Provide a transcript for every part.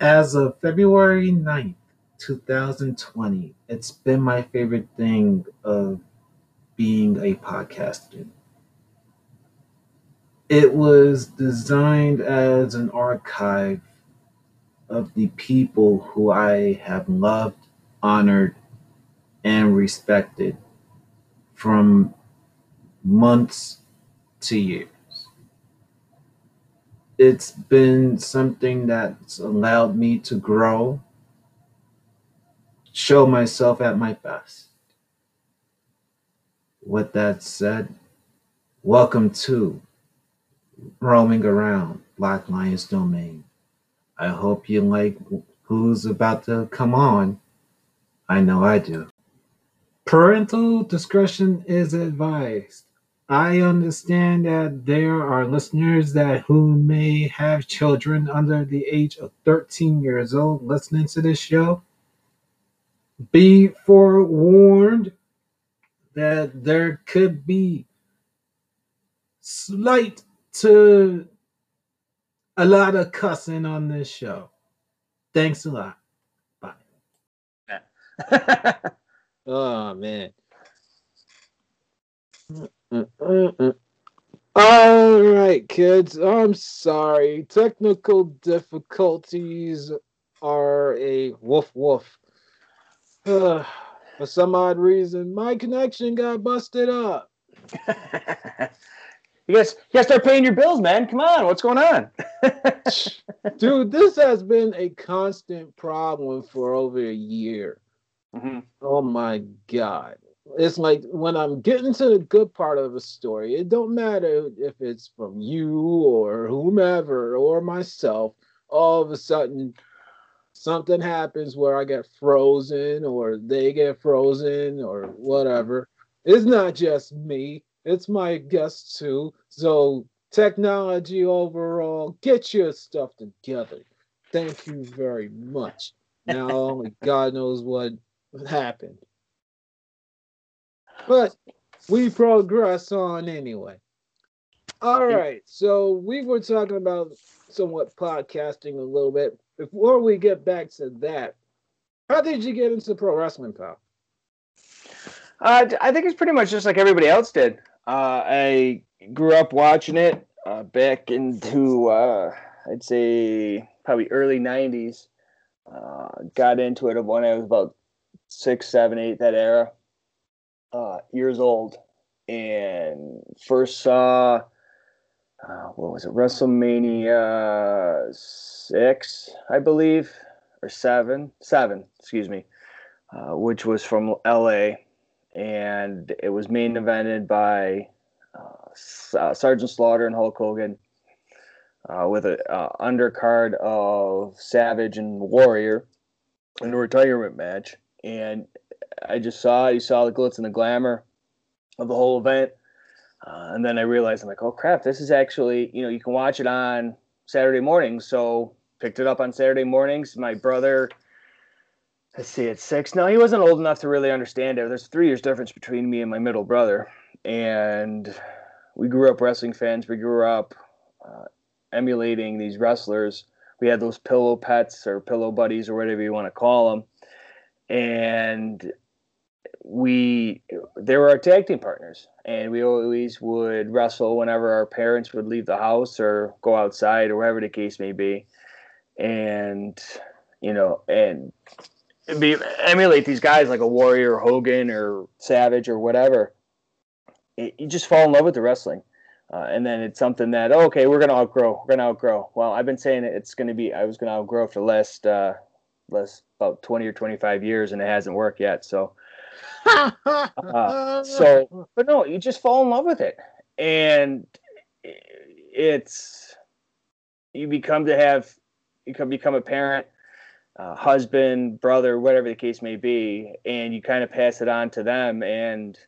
As of February 9th, 2020, it's been my favorite thing of being a podcaster. It was designed as an archive of the people who I have loved, honored, and respected from months to years. It's been something that's allowed me to grow, show myself at my best. With that said, welcome to Roaming Around Black Lions Domain. I hope you like who's about to come on. I know I do. Parental discretion is advised. I understand that there are listeners that who may have children under the age of 13 years old listening to this show. Be forewarned that there could be slight to a lot of cussing on this show. Thanks a lot. Bye. oh man. All right, kids. I'm sorry. Technical difficulties are a woof woof. Uh, for some odd reason, my connection got busted up. you guys, you guys start paying your bills, man. Come on, what's going on? Dude, this has been a constant problem for over a year. Mm-hmm. Oh my god it's like when I'm getting to the good part of a story, it don't matter if it's from you or whomever or myself. All of a sudden, something happens where I get frozen or they get frozen or whatever. It's not just me; it's my guests too. So technology overall, get your stuff together. Thank you very much. Now only God knows what happened. But we progress on anyway. All right. So we were talking about somewhat podcasting a little bit. Before we get back to that, how did you get into pro wrestling, pal? Uh, I think it's pretty much just like everybody else did. Uh, I grew up watching it uh, back into, uh, I'd say, probably early 90s. Uh, got into it when I was about six, seven, eight, that era uh, years old and first saw uh, what was it WrestleMania six, I believe, or seven, seven, excuse me, uh, which was from LA, and it was main evented by uh, uh, Sergeant Slaughter and Hulk Hogan. Uh, with an uh, undercard of Savage and Warrior in a retirement match, and I just saw you saw the glitz and the glamour of the whole event, uh, and then I realized I'm like, oh crap, this is actually you know you can watch it on Saturday mornings. So picked it up on Saturday mornings. My brother, let's see, at six. No, he wasn't old enough to really understand it. There's three years difference between me and my middle brother, and we grew up wrestling fans. We grew up uh, emulating these wrestlers. We had those pillow pets or pillow buddies or whatever you want to call them and we they were our tag team partners and we always would wrestle whenever our parents would leave the house or go outside or wherever the case may be. And you know and be emulate these guys like a warrior hogan or savage or whatever. It, you just fall in love with the wrestling. Uh, and then it's something that oh, okay we're gonna outgrow we're gonna outgrow. Well i've been saying it, it's gonna be i was gonna outgrow for the last uh, last about 20 or 25 years and it hasn't worked yet so. Uh, so but no you just fall in love with it. And it's you become to have you become become a parent uh, husband brother whatever the case may be and you kind of pass it on to them. And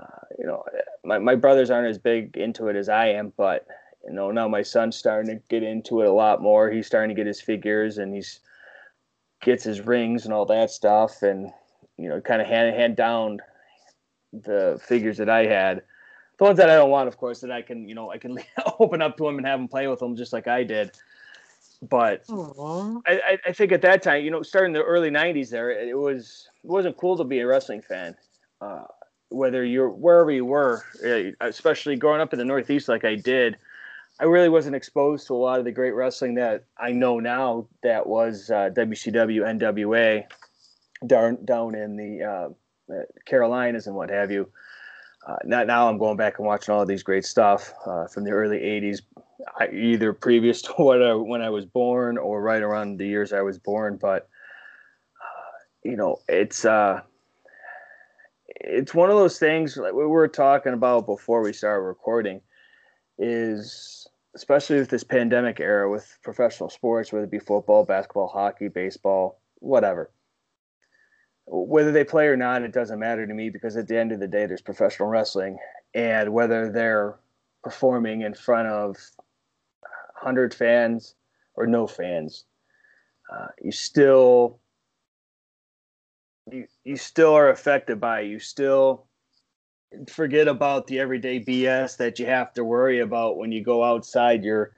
uh, you know my, my brothers aren't as big into it as i am but you know now my son's starting to get into it a lot more. He's starting to get his figures and he's gets his rings and all that stuff, and you know, kind of hand hand down the figures that I had. The ones that I don't want, of course, that I can, you know, I can open up to him and have him play with them just like I did. But I, I, think at that time, you know, starting the early '90s, there it was it wasn't cool to be a wrestling fan. Uh, whether you're wherever you were, eh, especially growing up in the Northeast like I did, I really wasn't exposed to a lot of the great wrestling that I know now. That was uh, WCW, NWA, down down in the uh, Carolinas and what have you. Uh, not now. I'm going back and watching all of these great stuff uh, from the early '80s, either previous to what I, when I was born or right around the years I was born. But uh, you know, it's uh, it's one of those things like we were talking about before we started recording is especially with this pandemic era with professional sports whether it be football basketball hockey baseball whatever whether they play or not it doesn't matter to me because at the end of the day there's professional wrestling and whether they're performing in front of 100 fans or no fans uh, you still you you still are affected by it. You still forget about the everyday BS that you have to worry about when you go outside your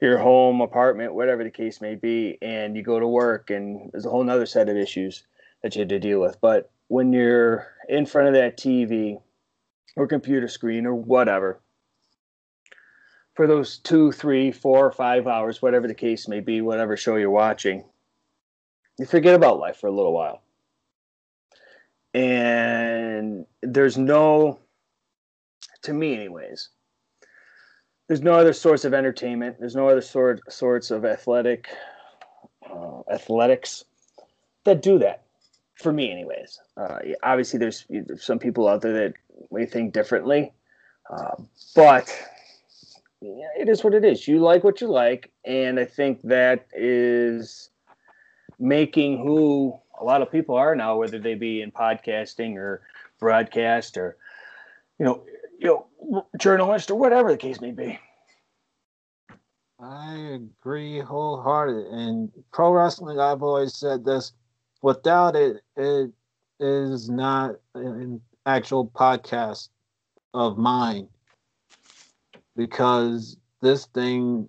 your home, apartment, whatever the case may be, and you go to work and there's a whole nother set of issues that you have to deal with. But when you're in front of that TV or computer screen or whatever, for those two, three, four, five hours, whatever the case may be, whatever show you're watching, you forget about life for a little while and there's no to me anyways there's no other source of entertainment. There's no other sort sorts of athletic uh, athletics that do that for me anyways. Uh, obviously there's, some people out there that may think differently uh, but yeah, it is what it is. You like what you like and i think that is making who a lot of people are now, whether they be in podcasting or broadcast or you know, you know, journalist or whatever the case may be. I agree wholehearted. And pro wrestling, I've always said this: without it, it is not an actual podcast of mine because this thing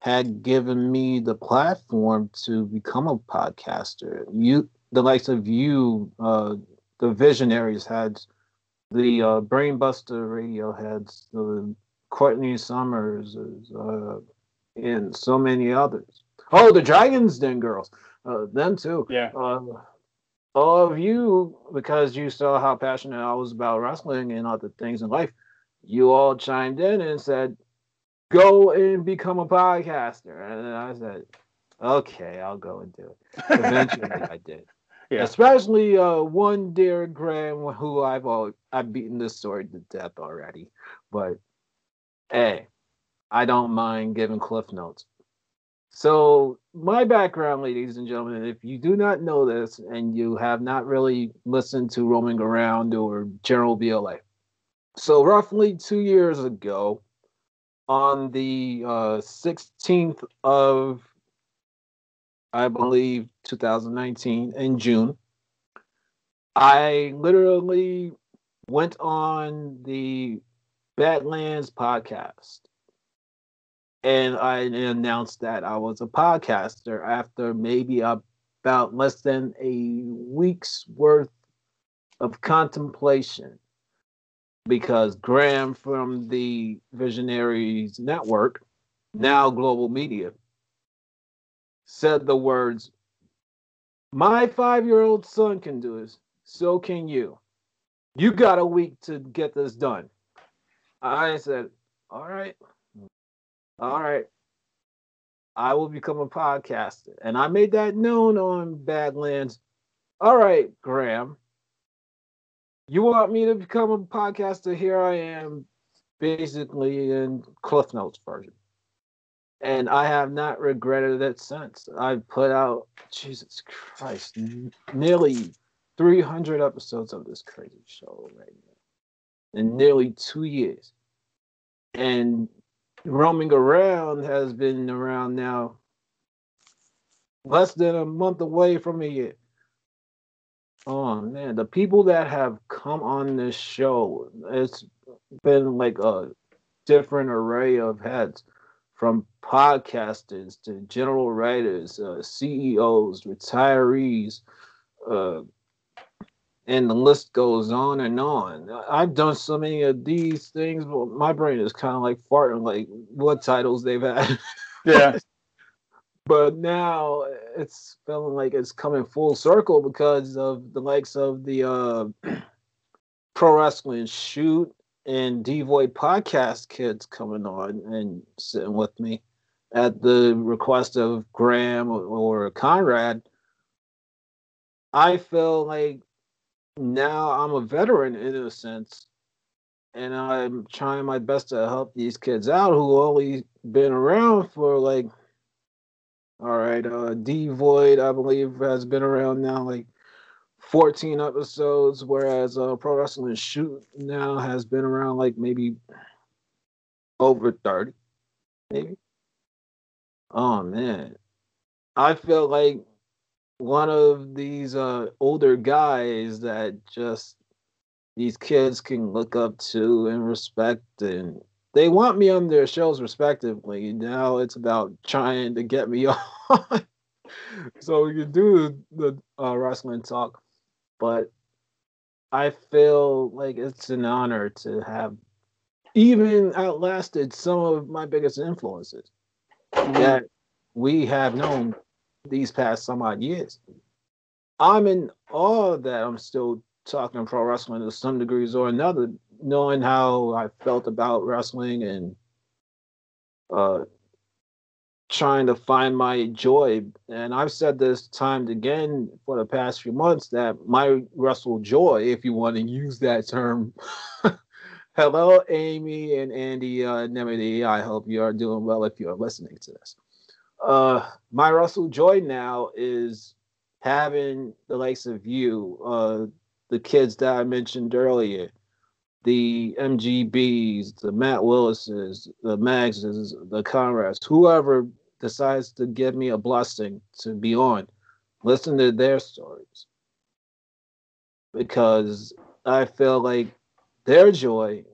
had given me the platform to become a podcaster. You, the likes of you, uh, the visionaries had the uh, Brainbuster radio heads, the Courtney Summers, uh, and so many others. Oh, the Dragons Den girls, uh, them too. Yeah. Uh, all of you, because you saw how passionate I was about wrestling and other things in life, you all chimed in and said, go and become a podcaster. And I said, okay, I'll go and do it. Eventually, I did. Yeah. Especially uh, one dear Graham, who I've all, I've beaten this story to death already. But hey, I don't mind giving cliff notes. So my background, ladies and gentlemen, if you do not know this and you have not really listened to Roaming Around or General BLA, so roughly two years ago, on the uh, 16th of, I believe, 2019 in June. I literally went on the Badlands podcast and I announced that I was a podcaster after maybe about less than a week's worth of contemplation because Graham from the Visionaries Network, now Global Media, said the words, My five year old son can do this, so can you. You got a week to get this done. I said, All right, all right. I will become a podcaster. And I made that known on Badlands. All right, Graham, you want me to become a podcaster? Here I am, basically in Cliff Notes version. And I have not regretted it since. I've put out, Jesus Christ, n- nearly 300 episodes of this crazy show right now in nearly two years. And roaming around has been around now less than a month away from a year. Oh man, the people that have come on this show, it's been like a different array of heads from podcasters to general writers, uh, CEOs, retirees, uh, and the list goes on and on. I've done so many of these things, but my brain is kind of like farting, like what titles they've had. Yeah. but now it's feeling like it's coming full circle because of the likes of the uh, pro wrestling shoot and devoid podcast kids coming on and sitting with me at the request of graham or, conrad. I feel like now i'm a veteran in a sense and i'm trying my best to help these kids out who only been around for like all right, uh D Void, I believe, has been around now like 14 episodes, whereas uh Pro Wrestling Shoot now has been around like maybe over 30, maybe. Oh man. I feel like one of these uh older guys that just these kids can look up to and respect and they want me on their shows respectively. Now it's about trying to get me on. so we can do the uh, wrestling talk, but I feel like it's an honor to have even outlasted some of my biggest influences mm-hmm. that we have known these past some odd years. I'm in awe that I'm still talking pro wrestling to some degrees or another knowing how I felt about wrestling and uh, trying to find my joy. And I've said this time again for the past few months that my wrestle joy, if you want to use that term. Hello, Amy and Andy uh, Nemedy. I hope you are doing well if you are listening to this. Uh, my wrestle joy now is having the likes of you, uh, the kids that I mentioned earlier, the MGBs, the Matt Willis's, the Maxes, the Conrads, whoever decides to give me a blessing to be on, listen to their stories. Because I feel like their joy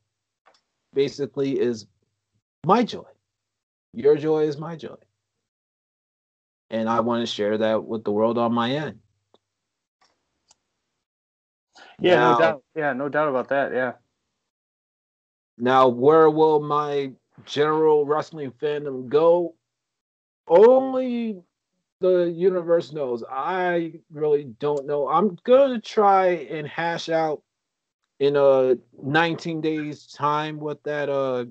basically is my joy. Your joy is my joy. And I want to share that with the world on my end. Yeah, now, no doubt. Yeah, no doubt about that. Yeah. Now, where will my general wrestling fandom go? Only the universe knows. I really don't know. I'm gonna try and hash out in a 19 days time what that uh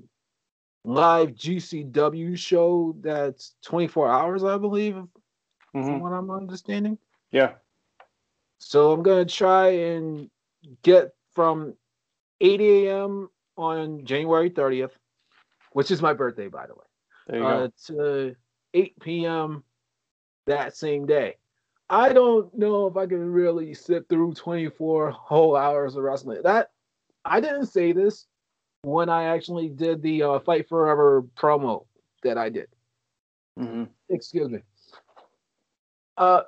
live GCW show that's 24 hours, I believe, mm-hmm. from what I'm understanding. Yeah. So I'm gonna try and get from 8 a.m on January 30th, which is my birthday, by the way. There you uh, go. To 8 p.m. that same day. I don't know if I can really sit through 24 whole hours of wrestling. That I didn't say this when I actually did the uh, Fight Forever promo that I did. Mm-hmm. Excuse me. Uh,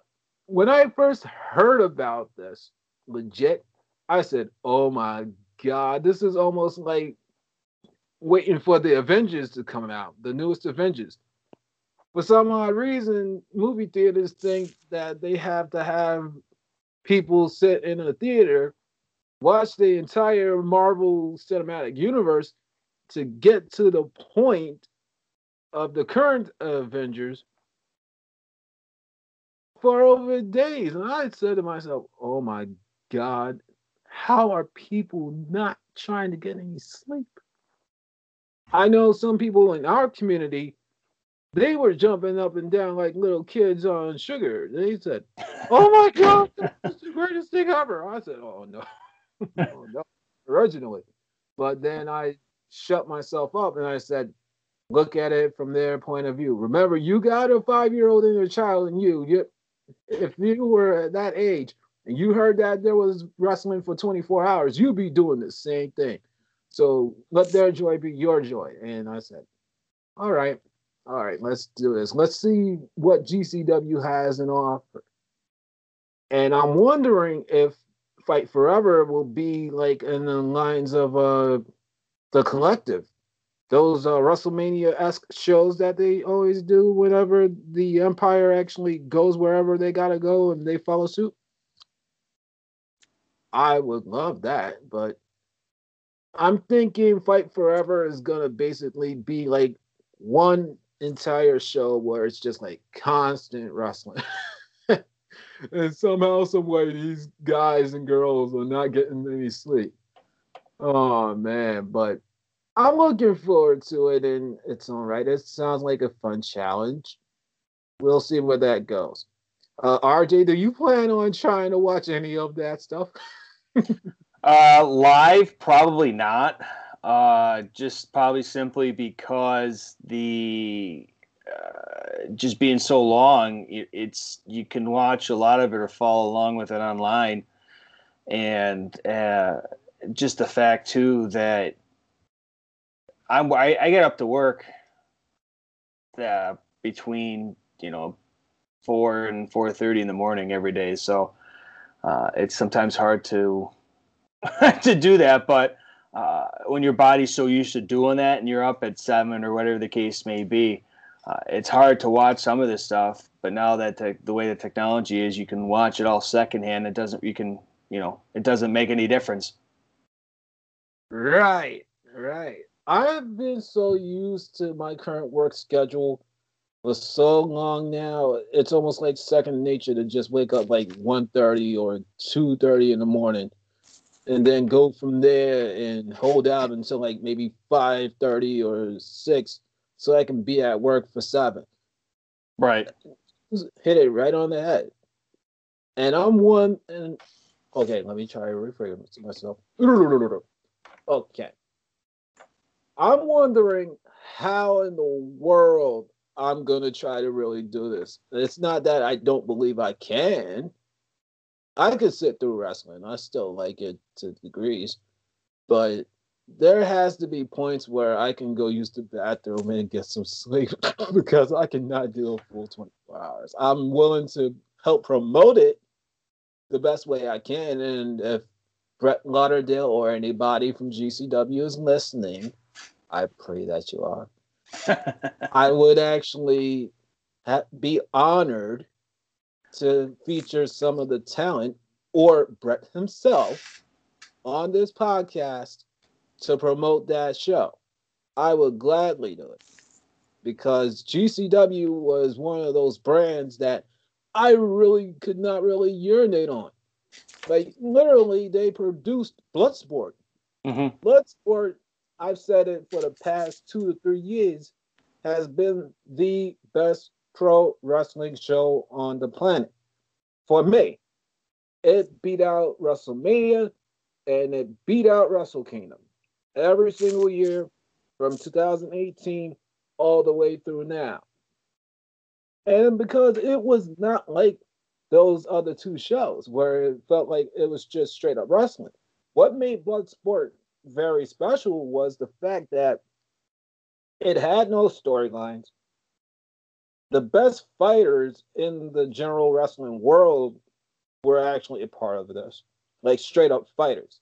when I first heard about this, legit, I said, "Oh my god, this is almost like waiting for the Avengers to come out, the newest Avengers. For some odd reason, movie theaters think that they have to have people sit in a theater, watch the entire Marvel Cinematic Universe to get to the point of the current Avengers for over days. And I said to myself, oh my God, how are people not trying to get any sleep? I know some people in our community, they were jumping up and down like little kids on sugar. They said, Oh my God, that's the greatest thing ever. I said, Oh no, oh, no, originally. But then I shut myself up and I said, Look at it from their point of view. Remember, you got a five year old and a child and you. you. If you were at that age, and you heard that there was wrestling for 24 hours, you'd be doing the same thing. So let their joy be your joy. And I said, all right, all right, let's do this. Let's see what GCW has in offer. And I'm wondering if Fight Forever will be like in the lines of uh the collective. those uh, WrestleMania esque shows that they always do whenever the Empire actually goes wherever they gotta go and they follow suit. I would love that, but I'm thinking Fight Forever is gonna basically be like one entire show where it's just like constant wrestling. and somehow, some way, these guys and girls are not getting any sleep. Oh man, but I'm looking forward to it, and it's all right. It sounds like a fun challenge. We'll see where that goes. Uh, RJ, do you plan on trying to watch any of that stuff? uh, live, probably not. Uh, just probably simply because the uh, just being so long, it, it's you can watch a lot of it or follow along with it online, and uh, just the fact too that I'm I, I get up to work uh, between you know four and four thirty in the morning every day, so uh, it's sometimes hard to to do that. But uh, when your body's so used to doing that, and you're up at seven or whatever the case may be, uh, it's hard to watch some of this stuff. But now that te- the way the technology is, you can watch it all secondhand. It doesn't you can you know it doesn't make any difference. Right, right. I've been so used to my current work schedule for so long now. It's almost like second nature to just wake up like 1.30 or 2.30 in the morning and then go from there and hold out until like maybe 5.30 or 6 so I can be at work for 7. Right. Hit it right on the head. And I'm one and okay, let me try to rephrase myself. Okay. I'm wondering how in the world I'm gonna try to really do this. It's not that I don't believe I can. I could sit through wrestling. I still like it to degrees, but there has to be points where I can go use the bathroom and get some sleep because I cannot do a full 24 hours. I'm willing to help promote it the best way I can, and if Brett Lauderdale or anybody from GCW is listening, I pray that you are. I would actually ha- be honored to feature some of the talent or Brett himself on this podcast to promote that show. I would gladly do it because GCW was one of those brands that I really could not really urinate on. Like literally, they produced Bloodsport. Mm-hmm. Bloodsport I've said it for the past two to three years, has been the best pro wrestling show on the planet. For me, it beat out WrestleMania and it beat out Wrestle Kingdom every single year from 2018 all the way through now. And because it was not like those other two shows where it felt like it was just straight up wrestling. What made Bloodsport very special was the fact that it had no storylines. The best fighters in the general wrestling world were actually a part of this, like straight up fighters,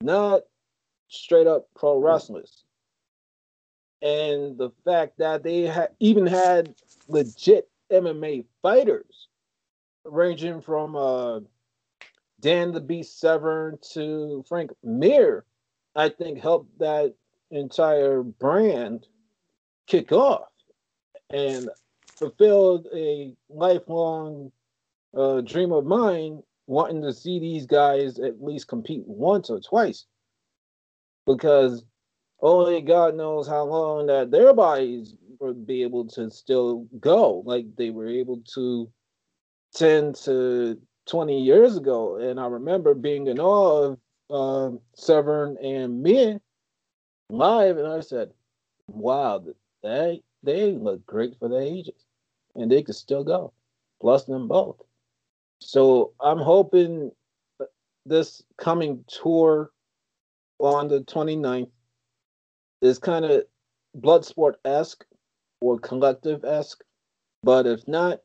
not straight up pro wrestlers. And the fact that they ha- even had legit MMA fighters, ranging from uh, Dan the Beast Severn to Frank Mir, I think helped that entire brand kick off and fulfilled a lifelong uh, dream of mine wanting to see these guys at least compete once or twice because only God knows how long that their bodies would be able to still go like they were able to 10 to 20 years ago. And I remember being in awe of uh, Severn and Mir live, and I said, "Wow, they they look great for their ages, and they could still go, plus them both." So I'm hoping this coming tour on the 29th is kind of Bloodsport esque or collective esque, but if not,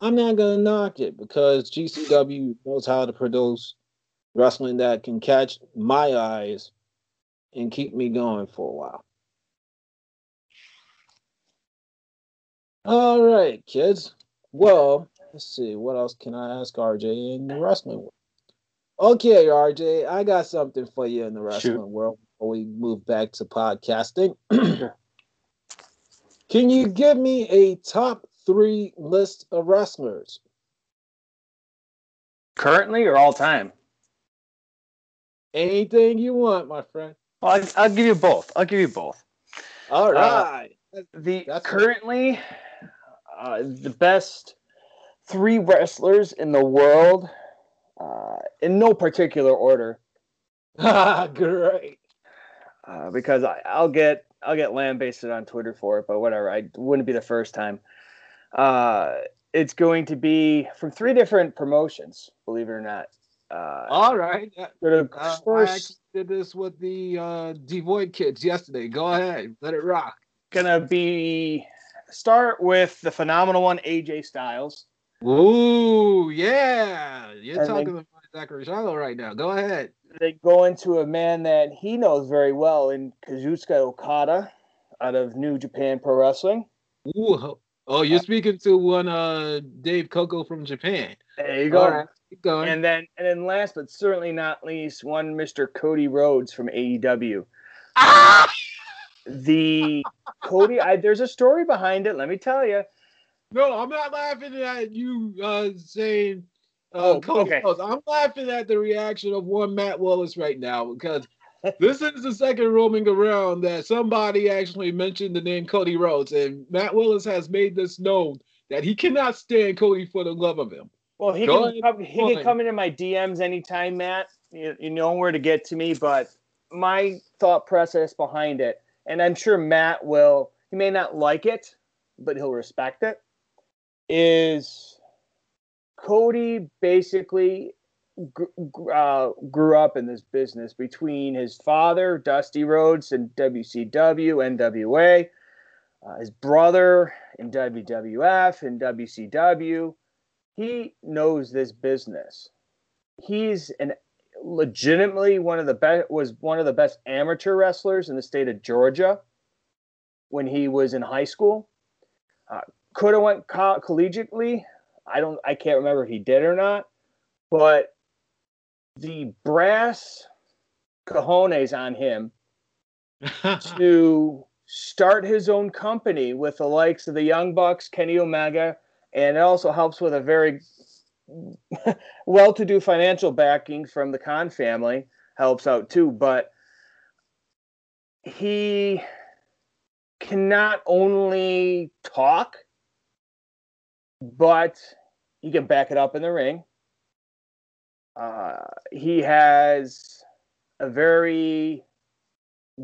I'm not gonna knock it because GCW knows how to produce wrestling that can catch my eyes and keep me going for a while. All right, kids. Well, let's see. What else can I ask RJ in the wrestling world? Okay, RJ, I got something for you in the wrestling Shoot. world before we move back to podcasting. can you give me a top three list of wrestlers? Currently or all time? Anything you want, my friend. Well, I'll, I'll give you both. I'll give you both. All right. uh. Uh, the That's currently uh, the best three wrestlers in the world, uh, in no particular order. Great. Uh, because I, will get I'll get lambasted on Twitter for it, but whatever. I wouldn't be the first time. Uh, it's going to be from three different promotions, believe it or not. Uh, All right. Uh, first, I did this with the uh, Devoid kids yesterday. Go ahead, let it rock. Gonna be start with the phenomenal one, AJ Styles. Ooh, yeah, you're and talking about Zachary Shiloh right now. Go ahead. They go into a man that he knows very well in Kazuchika Okada out of New Japan Pro Wrestling. Ooh, oh, you're speaking to one uh Dave Coco from Japan. There you go. Keep going. And then and then last but certainly not least, one Mr. Cody Rhodes from AEW. Ah! The Cody, I, there's a story behind it. Let me tell you. No, I'm not laughing at you uh, saying uh, oh, Cody okay. Rhodes. I'm laughing at the reaction of one Matt Willis right now because this is the second roaming around that somebody actually mentioned the name Cody Rhodes, and Matt Willis has made this known that he cannot stand Cody for the love of him. Well, he Go can come, he can come into my DMs anytime, Matt. You, you know where to get to me, but my thought process behind it, and I'm sure Matt will. He may not like it, but he'll respect it. Is Cody basically uh, grew up in this business between his father, Dusty Rhodes, and WCW, NWA, uh, his brother in WWF and WCW. He knows this business. He's an legitimately one of the best was one of the best amateur wrestlers in the state of Georgia when he was in high school. Uh, could have went co- collegiately. I don't. I can't remember if he did or not. But the brass cojones on him to start his own company with the likes of the Young Bucks, Kenny Omega, and it also helps with a very well-to-do financial backing from the Khan family helps out too. But he can not only talk, but he can back it up in the ring. Uh, he has a very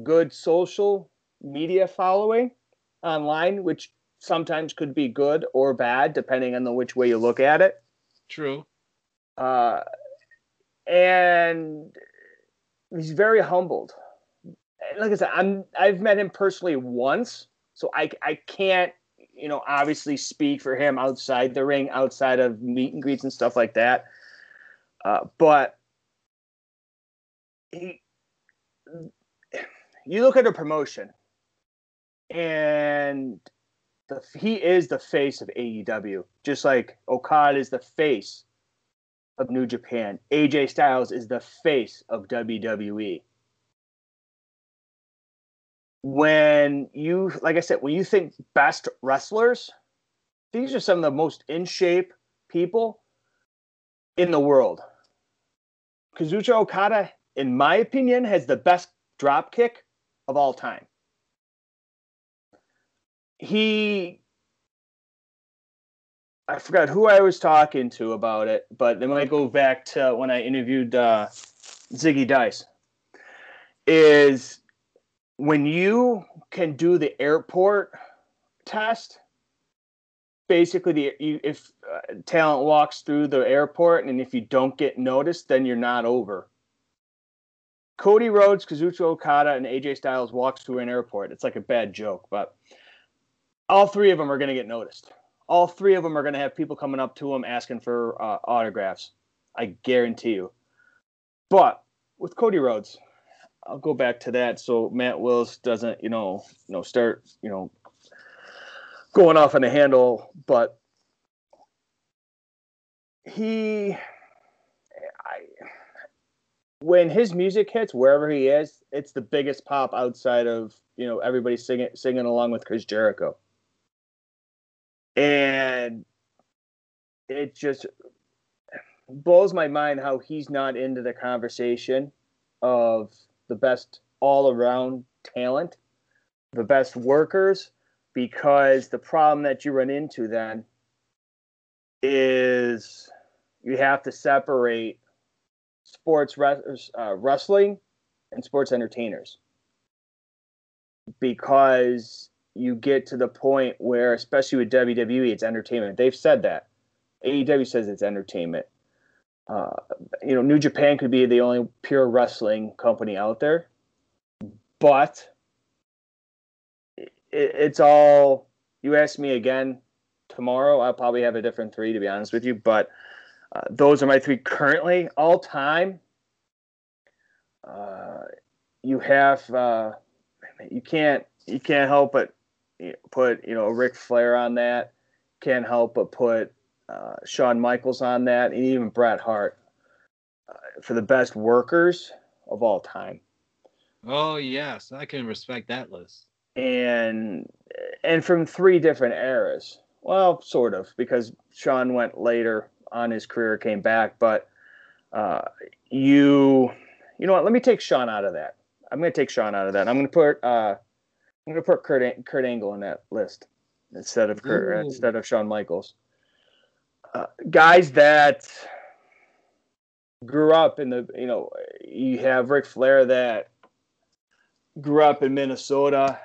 good social media following online, which sometimes could be good or bad, depending on the which way you look at it. True. Uh, and he's very humbled. Like I said, I'm I've met him personally once, so I I can't you know obviously speak for him outside the ring, outside of meet and greets and stuff like that. Uh, but he, you look at a promotion, and the he is the face of AEW, just like Okada is the face of New Japan. AJ Styles is the face of WWE. When you, like I said, when you think best wrestlers, these are some of the most in shape people in the world. Kazuchika Okada, in my opinion, has the best drop kick of all time he I forgot who I was talking to about it, but they might go back to when I interviewed uh, Ziggy Dice. Is when you can do the airport test, basically, the you, if uh, talent walks through the airport and if you don't get noticed, then you're not over. Cody Rhodes, Kazuchika Okada, and AJ Styles walks through an airport. It's like a bad joke, but all three of them are going to get noticed. All three of them are going to have people coming up to them asking for uh, autographs. I guarantee you. But with Cody Rhodes, I'll go back to that so Matt Willis doesn't, you know, you know, start, you know, going off on a handle, but he I when his music hits wherever he is, it's the biggest pop outside of, you know, everybody singing singing along with Chris Jericho. And it just blows my mind how he's not into the conversation of the best all around talent, the best workers, because the problem that you run into then is you have to separate sports uh, wrestling and sports entertainers. Because you get to the point where, especially with WWE, it's entertainment. They've said that. AEW says it's entertainment. Uh, you know, New Japan could be the only pure wrestling company out there, but it, it's all. You ask me again tomorrow, I'll probably have a different three to be honest with you. But uh, those are my three currently all time. Uh, you have uh, you can't you can't help but put you know Ric Flair on that. Can't help but put uh, Shawn Michaels on that, and even Bret Hart uh, for the best workers of all time. Oh yes, I can respect that list. And and from three different eras. Well, sort of, because Shawn went later on his career, came back, but uh, you you know what? Let me take Shawn out of that. I'm going to take Shawn out of that. I'm going to put uh, I'm going to put Kurt Kurt Angle on that list instead of Kurt, instead of Shawn Michaels. Uh, guys that grew up in the you know you have Ric Flair that grew up in Minnesota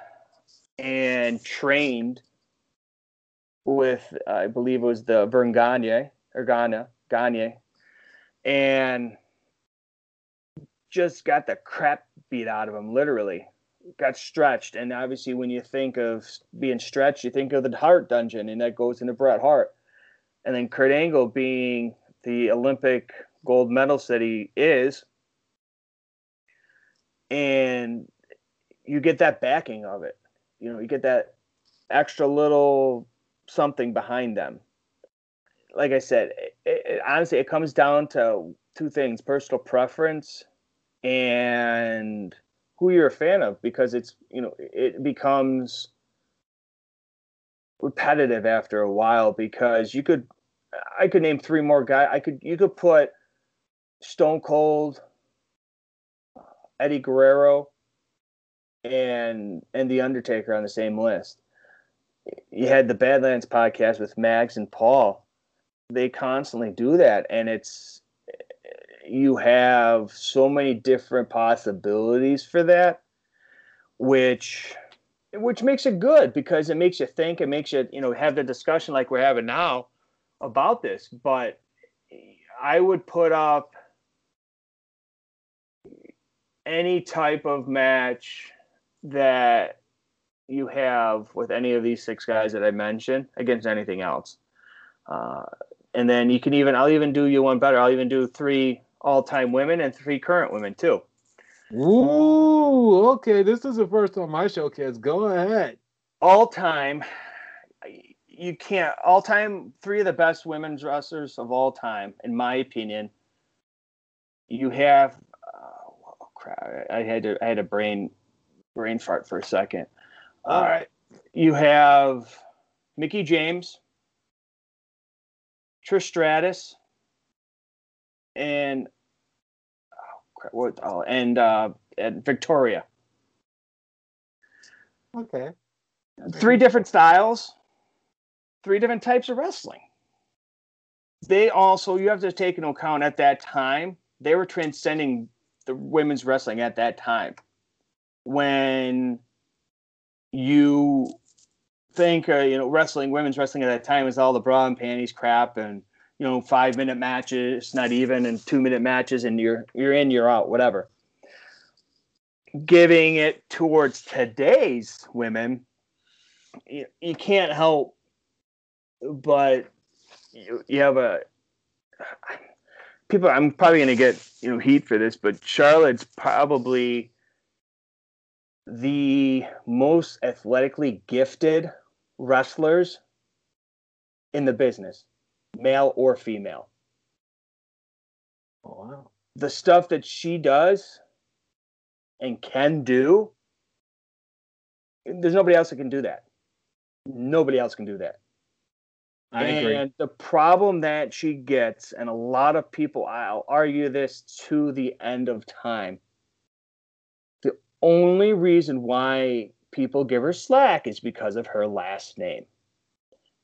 and trained with I believe it was the Verne Gagne or Gagne Gagne and just got the crap beat out of him literally got stretched and obviously when you think of being stretched you think of the Hart dungeon and that goes into Bret Hart and then Kurt Angle being the Olympic gold medalist that he is, and you get that backing of it. You know, you get that extra little something behind them. Like I said, it, it, honestly, it comes down to two things: personal preference and who you're a fan of. Because it's you know it becomes repetitive after a while because you could I could name three more guys. I could you could put Stone Cold, Eddie Guerrero, and and The Undertaker on the same list. You had the Badlands podcast with Mags and Paul. They constantly do that, and it's you have so many different possibilities for that, which which makes it good because it makes you think. It makes you you know have the discussion like we're having now about this, but I would put up any type of match that you have with any of these six guys that I mentioned against anything else. Uh, and then you can even, I'll even do you one better. I'll even do three all time women and three current women too. Ooh, okay. This is the first on my showcase. Go ahead. All time, you can't all time three of the best women's wrestlers of all time, in my opinion. You have uh, oh, crap. I had to I had a brain brain fart for a second. All uh, right. You have Mickie James, Trish Stratus, and oh, what oh, and uh, and Victoria. Okay. Three different styles three different types of wrestling. They also, you have to take into account at that time, they were transcending the women's wrestling at that time. When you think, uh, you know, wrestling, women's wrestling at that time is all the bra and panties crap and, you know, five minute matches, not even, and two minute matches, and you're you're in, you're out, whatever. Giving it towards today's women, you, you can't help but you, you have a people. I'm probably going to get you know heat for this, but Charlotte's probably the most athletically gifted wrestlers in the business, male or female. Oh, wow. The stuff that she does and can do, there's nobody else that can do that. Nobody else can do that. I and agree. the problem that she gets, and a lot of people, I'll argue this to the end of time. The only reason why people give her slack is because of her last name.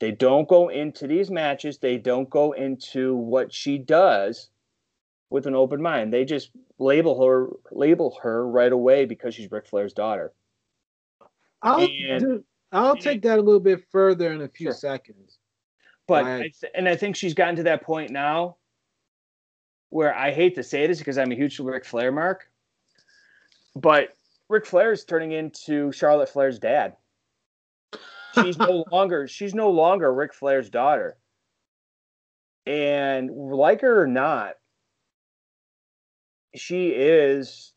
They don't go into these matches, they don't go into what she does with an open mind. They just label her label her right away because she's Ric Flair's daughter. I'll and- do, I'll take that a little bit further in a few Sure. seconds. But. I th- and I think she's gotten to that point now where I hate to say this because I'm a huge Ric Flair mark, but Ric Flair is turning into Charlotte Flair's dad. She's no longer she's no longer Ric Flair's daughter. And like her or not, she is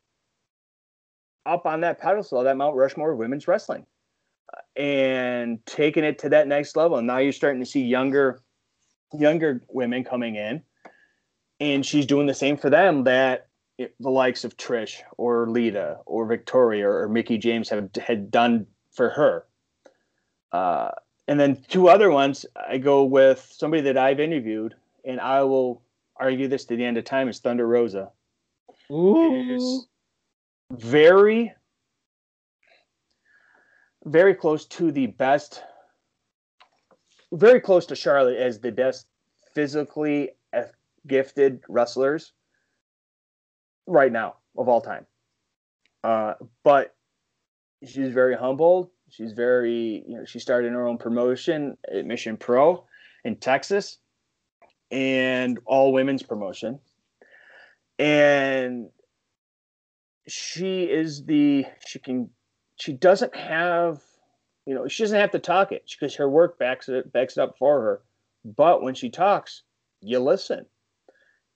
up on that pedestal, that Mount Rushmore of women's wrestling uh, and taking it to that next level. And now you're starting to see younger, younger women coming in, and she's doing the same for them that it- the likes of Trish or Lita or Victoria or Mickie James have had done for her. Uh, and then two other ones, I go with somebody that I've interviewed, and I will argue this to the end of time is Thunder Rosa Ooh. is very very close to the best very close to charlotte as the best physically gifted wrestlers right now of all time uh, but she's very humble she's very you know she started her own promotion at mission pro in texas and all women's promotion. And she is the she can she doesn't have you know she doesn't have to talk it. Because her work backs it backs it up for her. But when she talks you listen.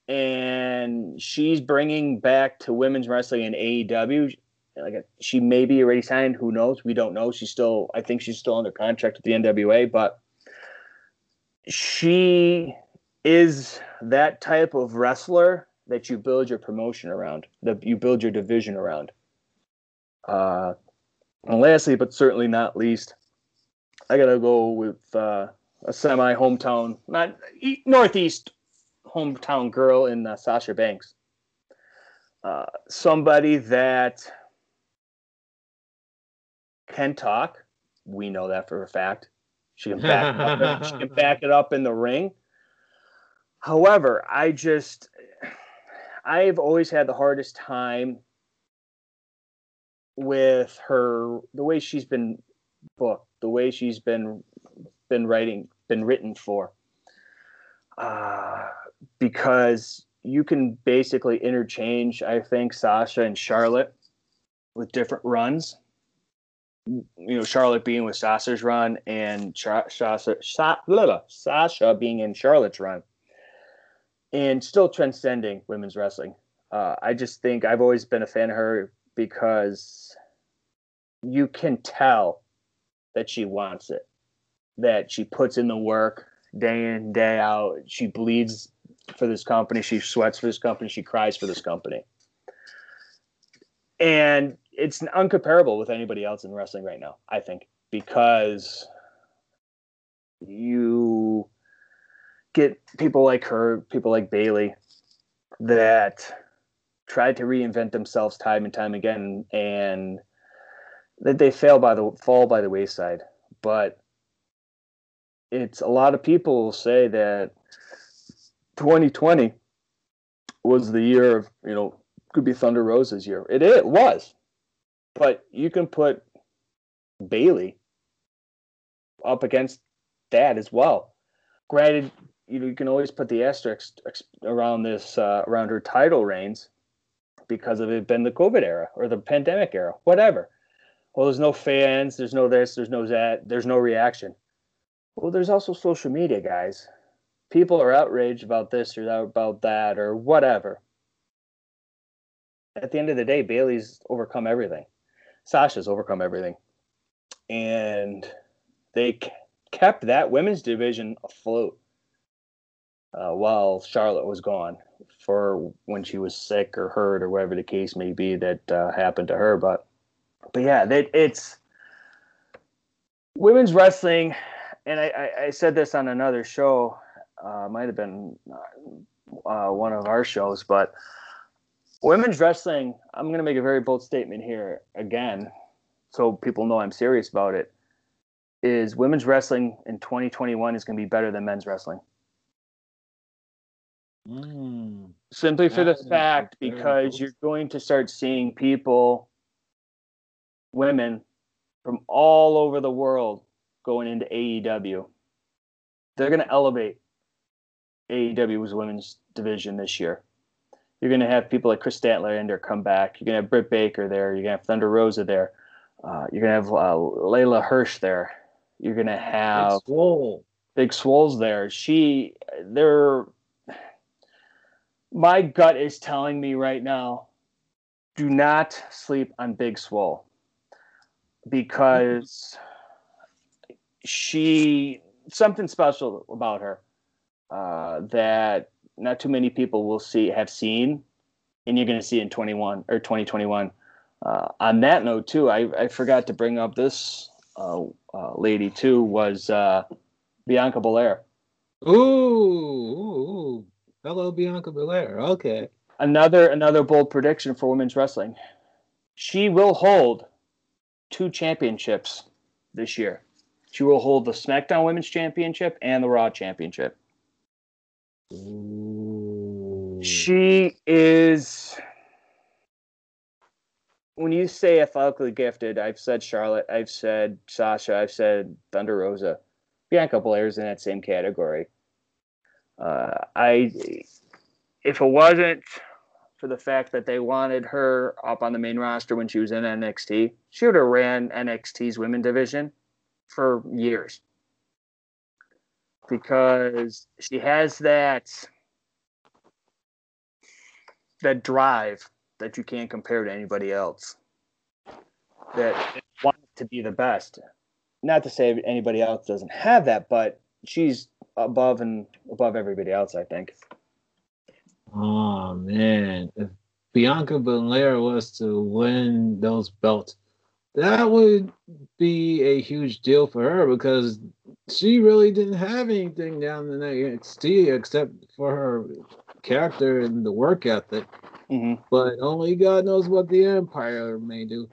And she's bringing back to women's wrestling in AEW like she may be already signed who knows we don't know she's still I think she's still under contract with the NWA but she is that type of wrestler that you build your promotion around, that you build your division around. Uh, and lastly, but certainly not least, I gotta go with uh, a semi hometown, not northeast hometown girl in uh, Sasha Banks. Uh, somebody that can talk. We know that for a fact. She can back it up, she can back it up in the ring. However, I just I've always had the hardest time with her the way she's been booked, the way she's been been writing, been written for. Uh, because you can basically interchange, I think, Sasha and Charlotte with different runs. You know, Charlotte being with Sasha's run and Cha- Sasha, Sa- Sasha being in Charlotte's run and still transcending women's wrestling. Uh, I just think I've always been a fan of her because you can tell that she wants it, that she puts in the work day in, day out. She bleeds for this company, she sweats for this company, she cries for this company. And it's uncomparable with anybody else in wrestling right now, I think, because you get people like her, people like Bayley, that tried to reinvent themselves time and time again, and that they fail by the fall by the wayside. But it's a lot of people say that 2020 was the year of you know could be Thunder Rosa's year. It, it was, but you can put Bayley up against that as well. Granted, you know you can always put the asterisk around this uh, around her title reigns because of it been the COVID era or the pandemic era, whatever. Well, there's no fans, there's no this, there's no that, there's no reaction. Well, there's also social media, guys. People are outraged about this or about that or whatever. At the end of the day, Bayley's overcome everything. Sasha's overcome everything. And they kept that women's division afloat uh, while Charlotte was gone for when she was sick or hurt or whatever the case may be that uh, happened to her. But but yeah, it's women's wrestling, and I, I, I said this on another show. Uh, might have been uh, one of our shows, but women's wrestling. I'm going to make a very bold statement here again, so people know I'm serious about it. Is women's wrestling in 2021 is going to be better than men's wrestling? Mm. Simply for the fact because you're going to start seeing people, women from all over the world going into AEW. They're going to elevate AEW's women's division this year. You're going to have people like Kris Statlander come back. You're going to have Britt Baker there. You're going to have Thunder Rosa there. Uh, you're going to have uh, Leyla Hirsch there. You're going to have Big Swole. Big Swole's there. She, they're my gut is telling me right now do not sleep on Big Swole because she something special about her uh, that not too many people will see have seen and you're going to see in 21 or 2021 uh, on that note too I, I forgot to bring up this uh, uh lady too was uh, bianca belair ooh, ooh, Hello, Bianca Belair. Okay. Another another bold prediction for women's wrestling. She will hold two championships this year. She will hold the SmackDown Women's Championship and the Raw Championship. She is. When you say athletically gifted, I've said Charlotte, I've said Sasha, I've said Thunder Rosa. Bianca Belair's in that same category. Uh, I, if it wasn't for the fact that they wanted her up on the main roster when she was in NXT, she would have ran NXT's women division for years because she has that that drive that you can't compare to anybody else. That wants to be the best. Not to say anybody else doesn't have that, but she's above and above everybody else. I think. Oh man, if Bianca Belair was to win those belts, that would be a huge deal for her because she really didn't have anything down in NXT except for her character and the work ethic. Mm-hmm. But only God knows what the Empire may do.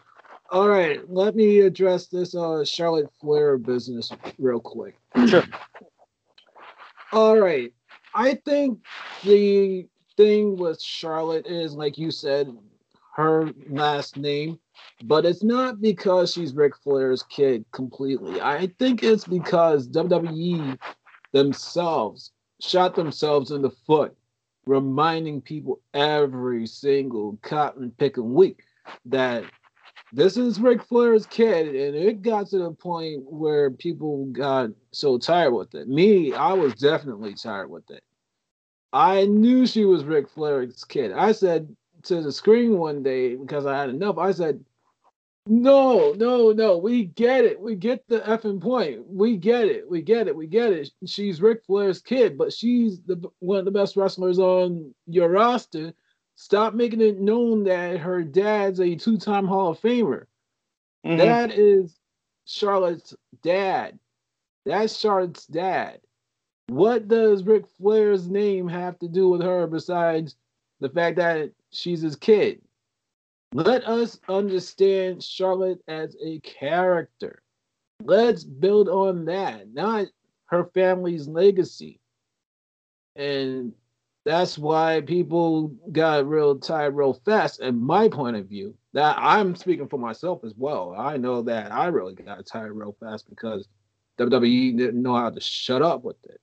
All right, let me address this uh, Charlotte Flair business real quick. Sure. All right. I think the thing with Charlotte is, like you said, her last name, but it's not because she's Ric Flair's kid completely. I think it's because WWE themselves shot themselves in the foot, reminding people every single cotton picking week that this is Ric Flair's kid, and it got to the point where people got so tired with it. Me, I was definitely tired with it. I knew she was Ric Flair's kid. I said to the screen one day because I had enough. I said, "No, no, no. We get it. We get the effing point. We get it. We get it. We get it. She's Ric Flair's kid, but she's the one of the best wrestlers on your roster." Stop making it known that her dad's a two-time Hall of Famer. Mm-hmm. That is Charlotte's dad. That's Charlotte's dad. What does Ric Flair's name have to do with her besides the fact that she's his kid? Let us understand Charlotte as a character. Let's build on that, not her family's legacy. And that's why people got real tired real fast in my point of view that i'm speaking for myself as well i know that i really got tired real fast because wwe didn't know how to shut up with it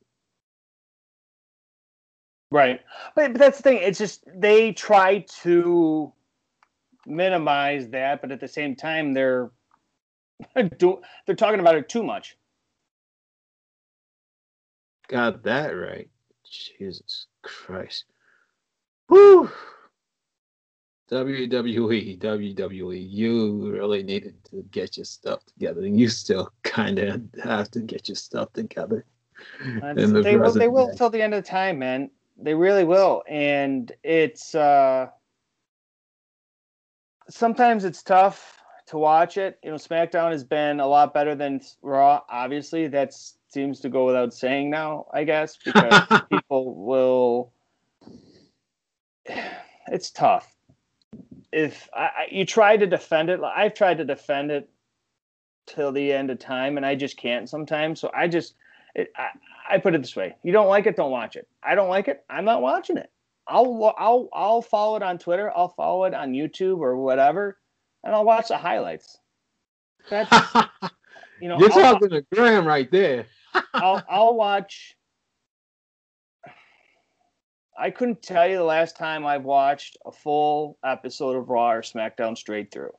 right but, but that's the thing it's just they try to minimize that but at the same time they're they're talking about it too much got that right jesus Christ. Whew. WWE, WWE, you really needed to get your stuff together, and you still kind of have to get your stuff together. The they will. They will until the end of the time, man. They really will, and it's uh sometimes it's tough to watch it. You know, SmackDown has been a lot better than Raw. Obviously, that seems to go without saying now. I guess because people will. It's tough if I, you try to defend it, I've tried to defend it till the end of time, and I just can't sometimes. So I just, it, I, I put it this way: you don't like it, don't watch it. I don't like it, I'm not watching it. I'll I'll I'll follow it on Twitter. I'll follow it on YouTube or whatever, and I'll watch the highlights. That's you know. You're I'll, talking to Graham right there. I'll I'll watch I couldn't tell you the last time I've watched a full episode of Raw or SmackDown straight through.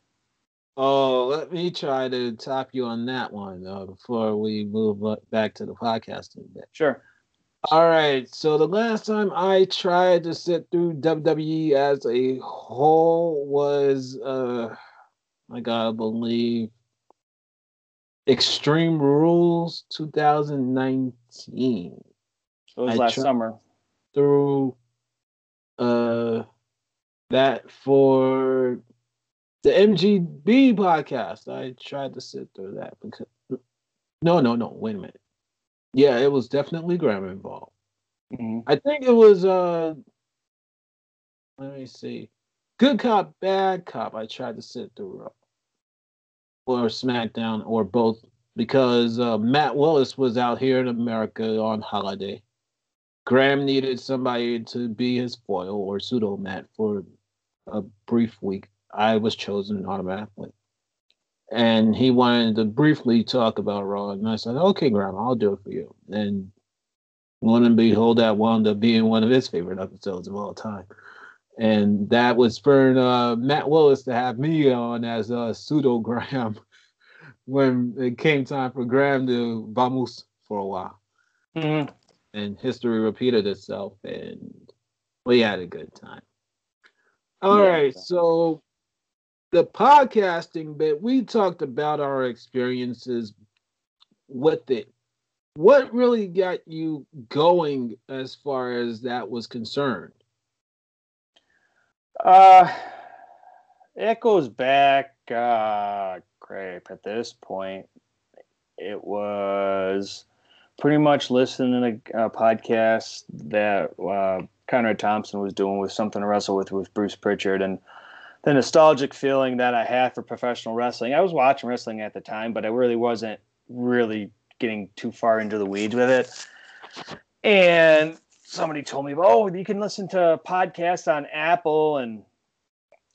Oh, let me try to top you on that one uh, before we move back to the podcasting bit. Sure. All right. So the last time I tried to sit through WWE as a whole was, uh, I gotta believe, Extreme Rules 2019. It was I last summer through uh that for the MGB podcast. I tried to sit through that because no, no, no. Wait a minute. Yeah, it was definitely grammar involved. Mm-hmm. I think it was uh let me see. Good cop, bad cop. I tried to sit through or SmackDown or both because uh, Matt Willis was out here in America on holiday. Graham needed somebody to be his foil or pseudo Matt for a brief week. I was chosen automatically. And he wanted to briefly talk about Raw. And I said, okay, Graham, I'll do it for you. And lo and behold, that wound up being one of his favorite episodes of all time. And that was for uh, Matt Willis to have me on as a pseudo Graham when it came time for Graham to vamos for a while. Mm-hmm and history repeated itself and we had a good time. All yeah. right, so the podcasting bit, we talked about our experiences with it. What really got you going as far as that was concerned? Uh it goes back uh crap at this point. It was pretty much listening to a podcast that uh, Conrad Thompson was doing with something to wrestle with with Bruce Prichard and the nostalgic feeling that I had for professional wrestling. I was watching wrestling at the time, but I really wasn't really getting too far into the weeds with it. And somebody told me, "Oh, you can listen to podcasts on Apple and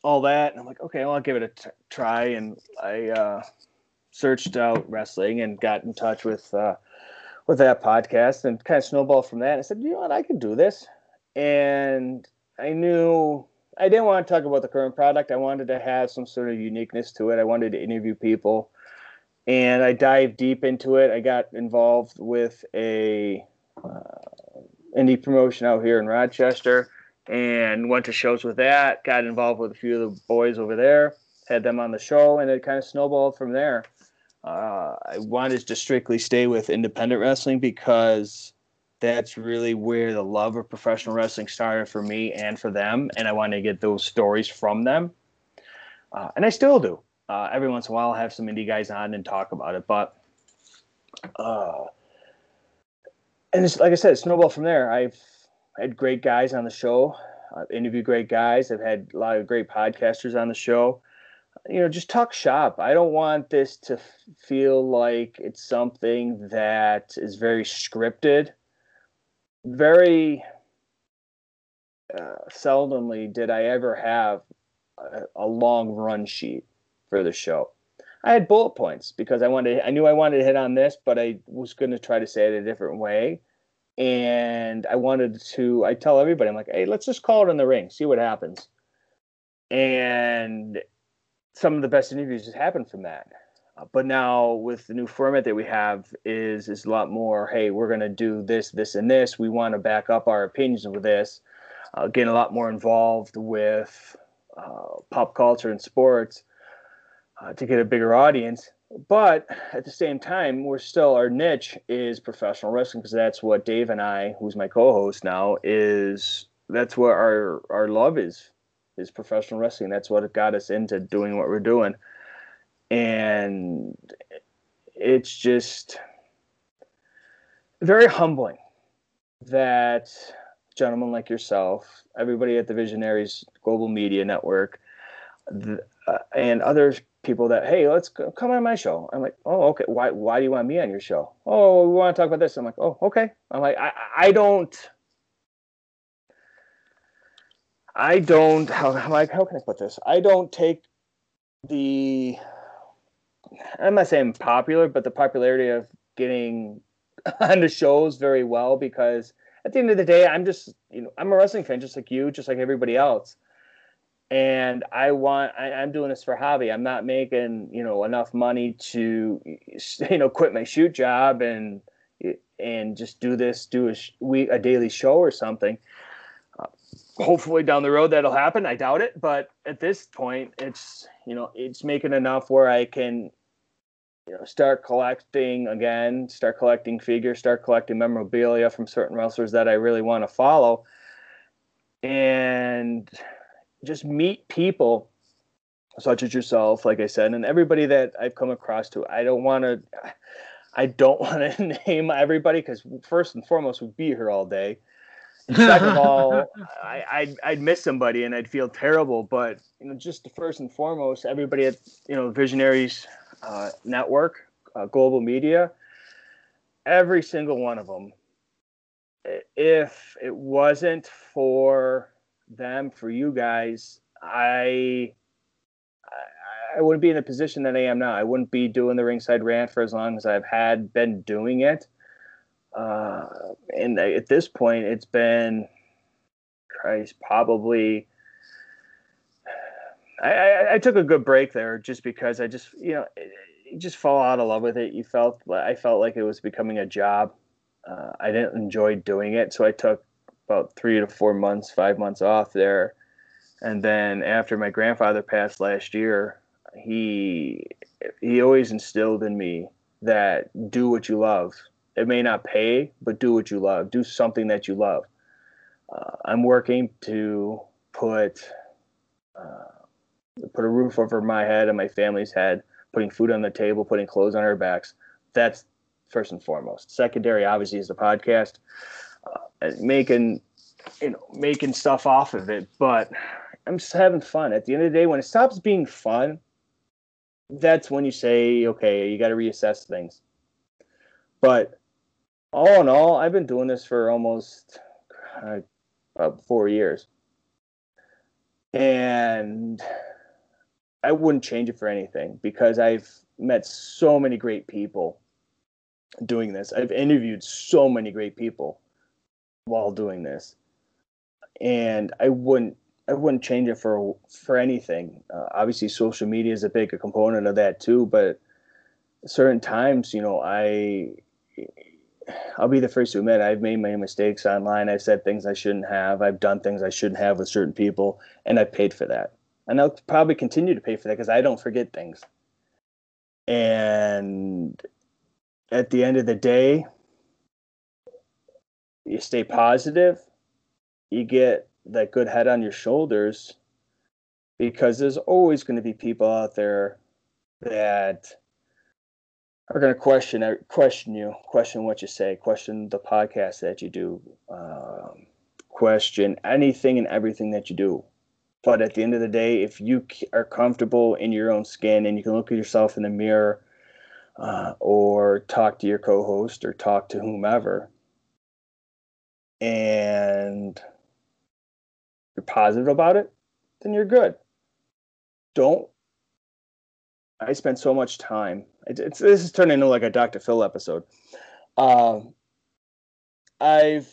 all that." And I'm like, "Okay, well, I'll give it a t- try." And I uh, searched out wrestling and got in touch with uh, with that podcast and kind of snowballed from that. I said, you know what, I can do this. And I knew I didn't want to talk about the current product. I wanted to have some sort of uniqueness to it. I wanted to interview people. And I dived deep into it. I got involved with a uh, indie promotion out here in Rochester and went to shows with that. Got involved with a few of the boys over there, had them on the show, and it kind of snowballed from there uh, I wanted to strictly stay with independent wrestling because that's really where the love of professional wrestling started for me and for them. And I wanted to get those stories from them. Uh, and I still do. Uh, every once in a while, I'll have some indie guys on and talk about it. But, uh, and it's, like I said, snowball from there. I've had great guys on the show. I've interviewed great guys. I've had a lot of great podcasters on the show you know, just talk shop. I don't want this to feel like it's something that is very scripted. Very uh, seldomly did I ever have a, a long run sheet for the show. I had bullet points because I wanted I knew I wanted to hit on this, but I was going to try to say it a different way. And I wanted to I tell everybody I'm like, "Hey, let's just call it in the ring, see what happens." And some of the best interviews just happened from that. Uh, but now with the new format that we have is is a lot more. Hey, we're going to do this, this, and this. We want to back up our opinions with this. Uh, getting a lot more involved with uh, pop culture and sports uh, to get a bigger audience. But at the same time, we're still our niche is professional wrestling because that's what Dave and I, who's my co-host now, is that's what our our love is is professional wrestling. That's what got us into doing what we're doing, and it's just very humbling that gentlemen like yourself, everybody at the Visionaries Global Media Network, the, uh, and other people that hey, let's go, come on my show. I'm like, oh, okay. Why? Why do you want me on your show? Oh, we want to talk about this. I'm like, oh, okay. I'm like, I, I don't. I don't how am like how can I put this? I don't take the I'm not saying popular, but the popularity of getting on the shows very well because at the end of the day, I'm just you know I'm a wrestling fan just like you, just like everybody else, and I want I, am doing this for hobby. I'm not making you know enough money to you know quit my shoot job and and just do this do a week a daily show or something. Uh, hopefully down the road that'll happen. I doubt it, but at this point, it's you know it's making enough where I can you know, start collecting again, start collecting figures, start collecting memorabilia from certain wrestlers that I really want to follow, and just meet people such as yourself, like I said, and everybody that I've come across to. I don't want to, I don't want to name everybody because first and foremost, we'd be here all day. Second of all, I, I'd, I'd miss somebody and I'd feel terrible. But you know, just first and foremost, everybody at you know Visionaries uh, network, uh, global media, every single one of them. If it wasn't for them, for you guys, I, I, I wouldn't be in the position that I am now. I wouldn't be doing the ringside rant for as long as I've had been doing it. Uh, and at this point, it's been, Christ, probably I, I, I, took a good break there just because I just you know just fall out of love with it. You felt I felt like it was becoming a job. Uh, I didn't enjoy doing it, so I took about three to four months, five months off there, and then after my grandfather passed last year, he he always instilled in me that do what you love. It may not pay, but do what you love. Do something that you love. Uh, I'm working to put. Uh, put a roof over my head and my family's head, putting food on the table, putting clothes on our backs. That's first and foremost. Secondary, obviously, is the podcast, uh, and making you know making stuff off of it. But I'm just having fun. At the end of the day, when it stops being fun, that's when you say, okay, you got to reassess things. But all in all, I've been doing this for almost uh, about four years. And I wouldn't change it for anything because I've met so many great people doing this. I've interviewed so many great people while doing this, and I wouldn't I wouldn't change it for for anything. Uh, obviously, social media is a big component of that too, but certain times, you know, I I'll be the first to admit I've made my mistakes online. I've said things I shouldn't have. I've done things I shouldn't have with certain people, and I paid for that and I'll probably continue to pay for that because I don't forget things. And at the end of the day, you stay positive, you get that good head on your shoulders because there's always going to be people out there that are going to question question you, question what you say, question the podcast that you do, um, question anything and everything that you do. But at the end of the day, if you are comfortable in your own skin and you can look at yourself in the mirror uh, or talk to your co host or talk to whomever, and you're positive about it, then you're good. Don't. I spent so much time. It's, it's this is turning into like a Dr. Phil episode. Um, I've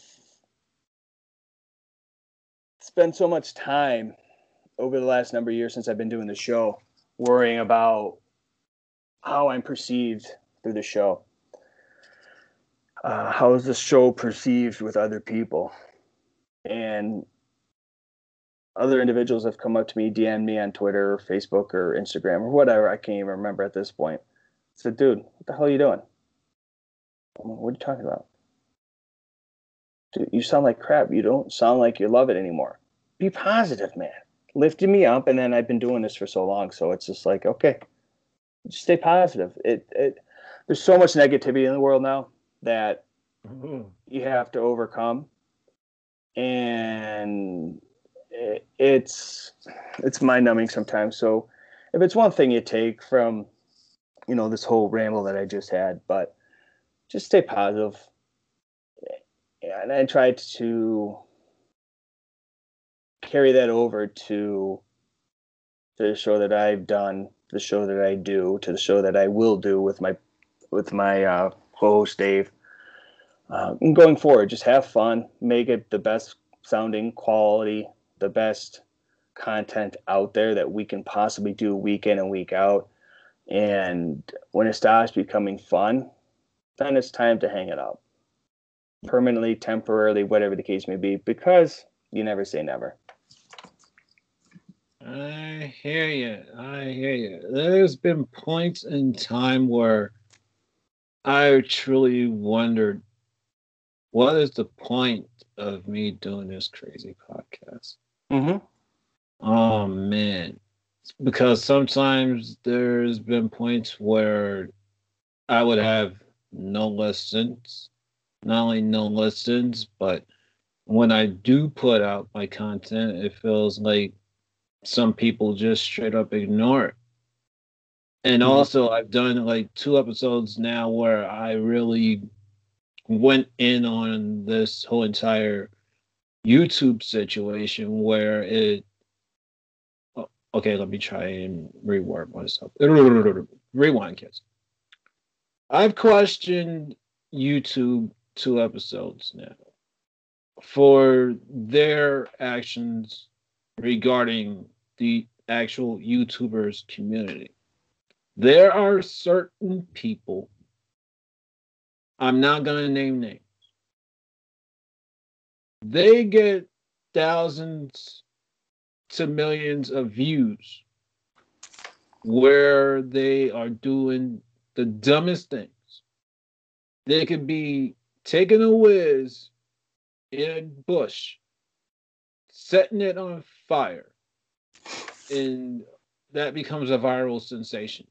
spent so much time over the last number of years since I've been doing the show, worrying about how I'm perceived through the show. Uh, how is the show perceived with other people? And other individuals have come up to me, DM me on Twitter or Facebook or Instagram or whatever. I can't even remember at this point. I said, dude, what the hell are you doing? what are you talking about? Dude, you sound like crap. You don't sound like you love it anymore. Be positive, man. Lifting me up, and then I've been doing this for so long, so it's just like, okay, just stay positive. It, it there's so much negativity in the world now that mm-hmm. you have to overcome, and it, it's it's mind numbing sometimes. So, if it's one thing you take from, you know, this whole ramble that I just had, but just stay positive. And I tried to carry that over to the show that I've done, the show that I do, to the show that I will do with my with my uh, co host Dave. Uh, and going forward, just have fun, make it the best sounding quality, the best content out there that we can possibly do week in and week out. And when it stops becoming fun, then it's time to hang it up permanently, temporarily, whatever the case may be, because you never say never. I hear you. I hear you. There's been points in time where I truly wondered what is the point of me doing this crazy podcast? Mm-hmm. Oh man. Because sometimes there's been points where I would have no listens. Not only no listens, but when I do put out my content, it feels like some people just straight up ignore it. And mm-hmm. also, I've done like two episodes now where I really went in on this whole entire YouTube situation where it. Oh, okay, let me try and reword myself. Rewind, kids. I've questioned YouTube two episodes now for their actions regarding the actual YouTubers community. There are certain people, I'm not going to name names, they get thousands to millions of views where they are doing the dumbest things. They could be taking a whiz in a bush, setting it on fire, and that becomes a viral sensation.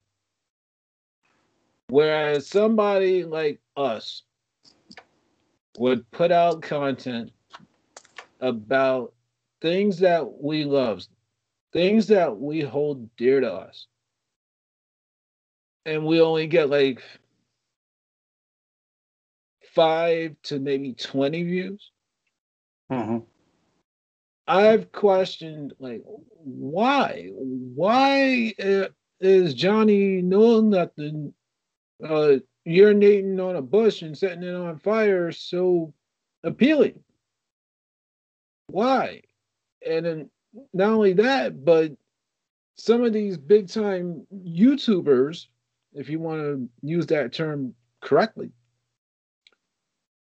Whereas somebody like us would put out content about things that we love, things that we hold dear to us, and we only get like five to maybe 20 views. Mm-hmm. I've questioned, like, why? Why uh, is Johnny knowing nothing, uh, urinating on a bush and setting it on fire so appealing? Why? And then not only that, but some of these big time YouTubers if you want to use that term correctly,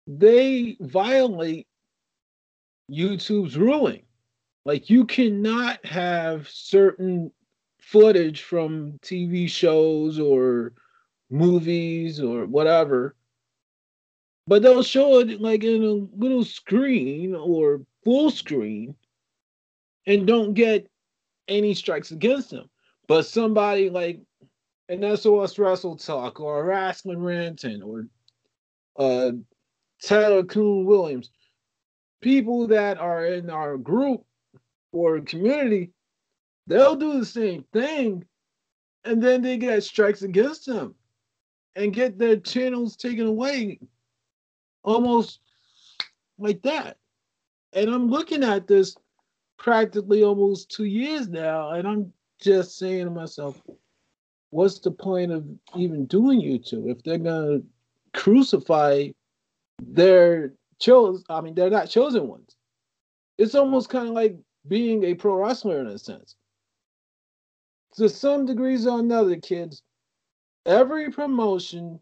they violate YouTube's ruling. Like you cannot have certain footage from TV shows or movies or whatever, but they'll show it like in a little screen or full screen and don't get any strikes against them. But somebody like an SOS Wrestle Talk or a Wrestling Ranting or uh, Taylor Coon Williams, people that are in our group or community, they'll do the same thing and then they get strikes against them and get their channels taken away almost like that. And I'm looking at this practically almost two years now, and I'm just saying to myself, what's the point of even doing YouTube if they're gonna crucify their chosen? I mean, they're not chosen ones. It's almost kind of like being a pro wrestler in a sense. To some degrees or another, kids, every promotion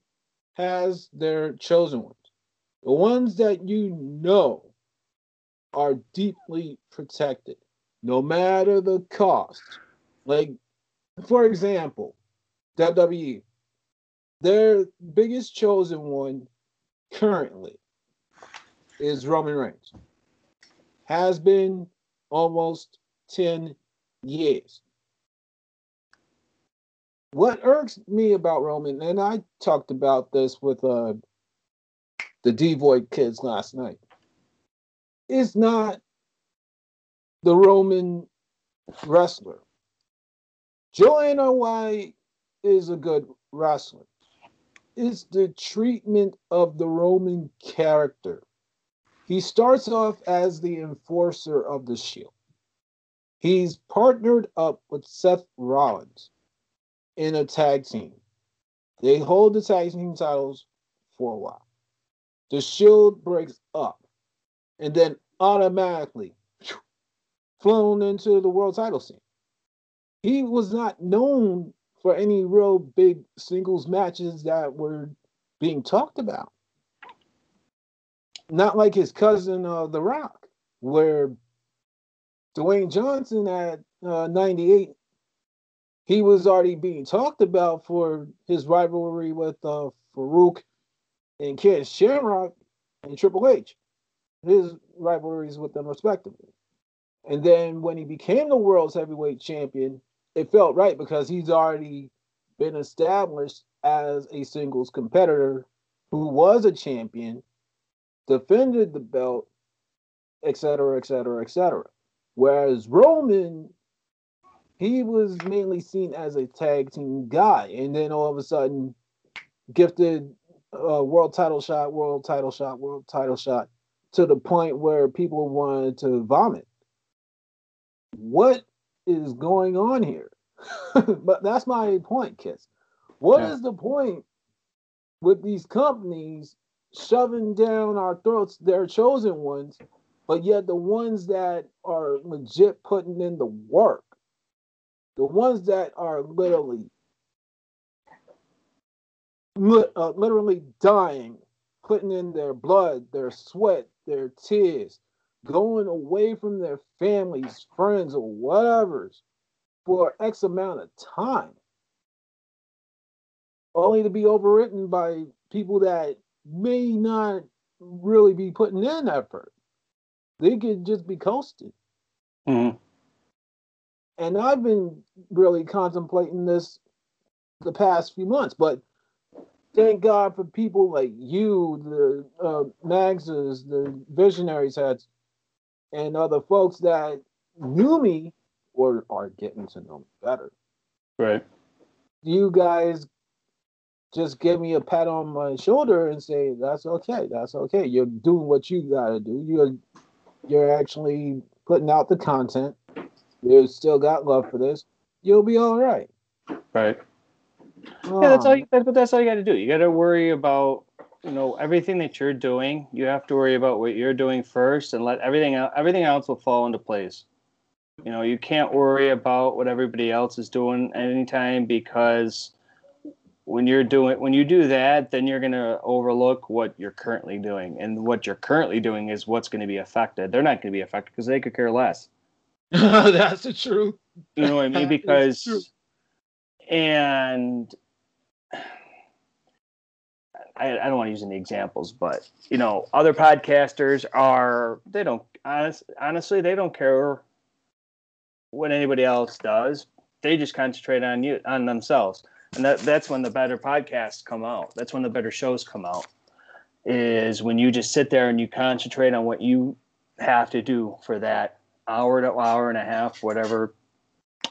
has their chosen ones. The ones that you know are deeply protected. no matter the cost. Like, for example, WWE, their biggest chosen one currently is Roman Reigns. Has been almost 10 years. What irks me about Roman, and I talked about this with uh, the Devoid kids last night, is not the Roman wrestler. Joe Anoa'i is a good wrestler. It's the treatment of the Roman character. He starts off as the enforcer of the shield. He's partnered up with Seth Rollins in a tag team. They hold the tag team titles for a while. The shield breaks up and then automatically flown into the world title scene. He was not known for any real big singles matches that were being talked about. Not like his cousin, uh, The Rock, where Dwayne Johnson at uh, 98, he was already being talked about for his rivalry with uh, Faarooq and Ken Shamrock and Triple H, his rivalries with them respectively. And then when he became the world's heavyweight champion, it felt right because he's already been established as a singles competitor who was a champion, defended the belt, etc., etc., etc. Whereas Roman, he was mainly seen as a tag team guy, and then all of a sudden, gifted a world title shot, world title shot, world title shot, to the point where people wanted to vomit. What is going on here? but that's my point, Kiss. What yeah. is the point with these companies shoving down our throats their chosen ones, but yet the ones that are legit putting in the work, the ones that are literally uh, literally dying, putting in their blood, their sweat, their tears, going away from their families, friends, or whatever's for X amount of time, only to be overwritten by people that may not really be putting in effort. They could just be coasting. Mm-hmm. And I've been really contemplating this the past few months, but thank God for people like you, the uh, Magses, the visionaries heads, and other folks that knew me or are getting to know me better. Right. You guys just give me a pat on my shoulder and say, That's okay, that's okay. You're doing what you gotta do. You're you're actually putting out the content. You still got love for this. You'll be all right. Right. Yeah, that's all. You, that's, but that's all you got to do. You got to worry about you know everything that you're doing. You have to worry about what you're doing first, and let everything else. Everything else will fall into place. You know, you can't worry about what everybody else is doing anytime because when you're doing when you do that, then you're going to overlook what you're currently doing, and what you're currently doing is what's going to be affected. They're not going to be affected because they could care less. That's the truth. You know what I mean? Because and I, I don't want to use any examples, but you know, other podcasters are they don't honest, honestly they don't care what anybody else does. They just concentrate on you on themselves. And that that's when the better podcasts come out. That's when the better shows come out. Is when you just sit there and you concentrate on what you have to do for that hour to hour and a half, whatever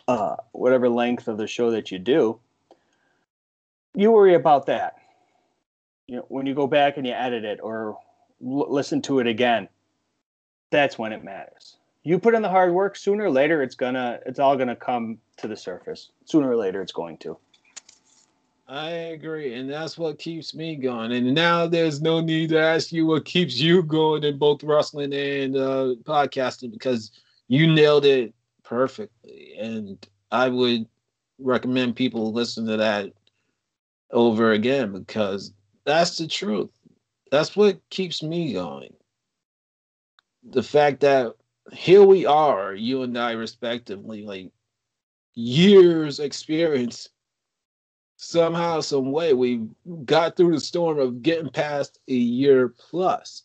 uh, whatever length of the show that you do. You worry about that. You know, when you go back and you edit it or l- listen to it again, that's when it matters. You put in the hard work sooner or later it's gonna it's all gonna come to the surface. Sooner or later it's going to. I agree and that's what keeps me going and now there's no need to ask you what keeps you going in both wrestling and uh, podcasting because you nailed it perfectly and i would recommend people listen to that over again because that's the truth that's what keeps me going the fact that here we are, you and I respectively, like years experience. Somehow, some way, we got through the storm of getting past a year plus.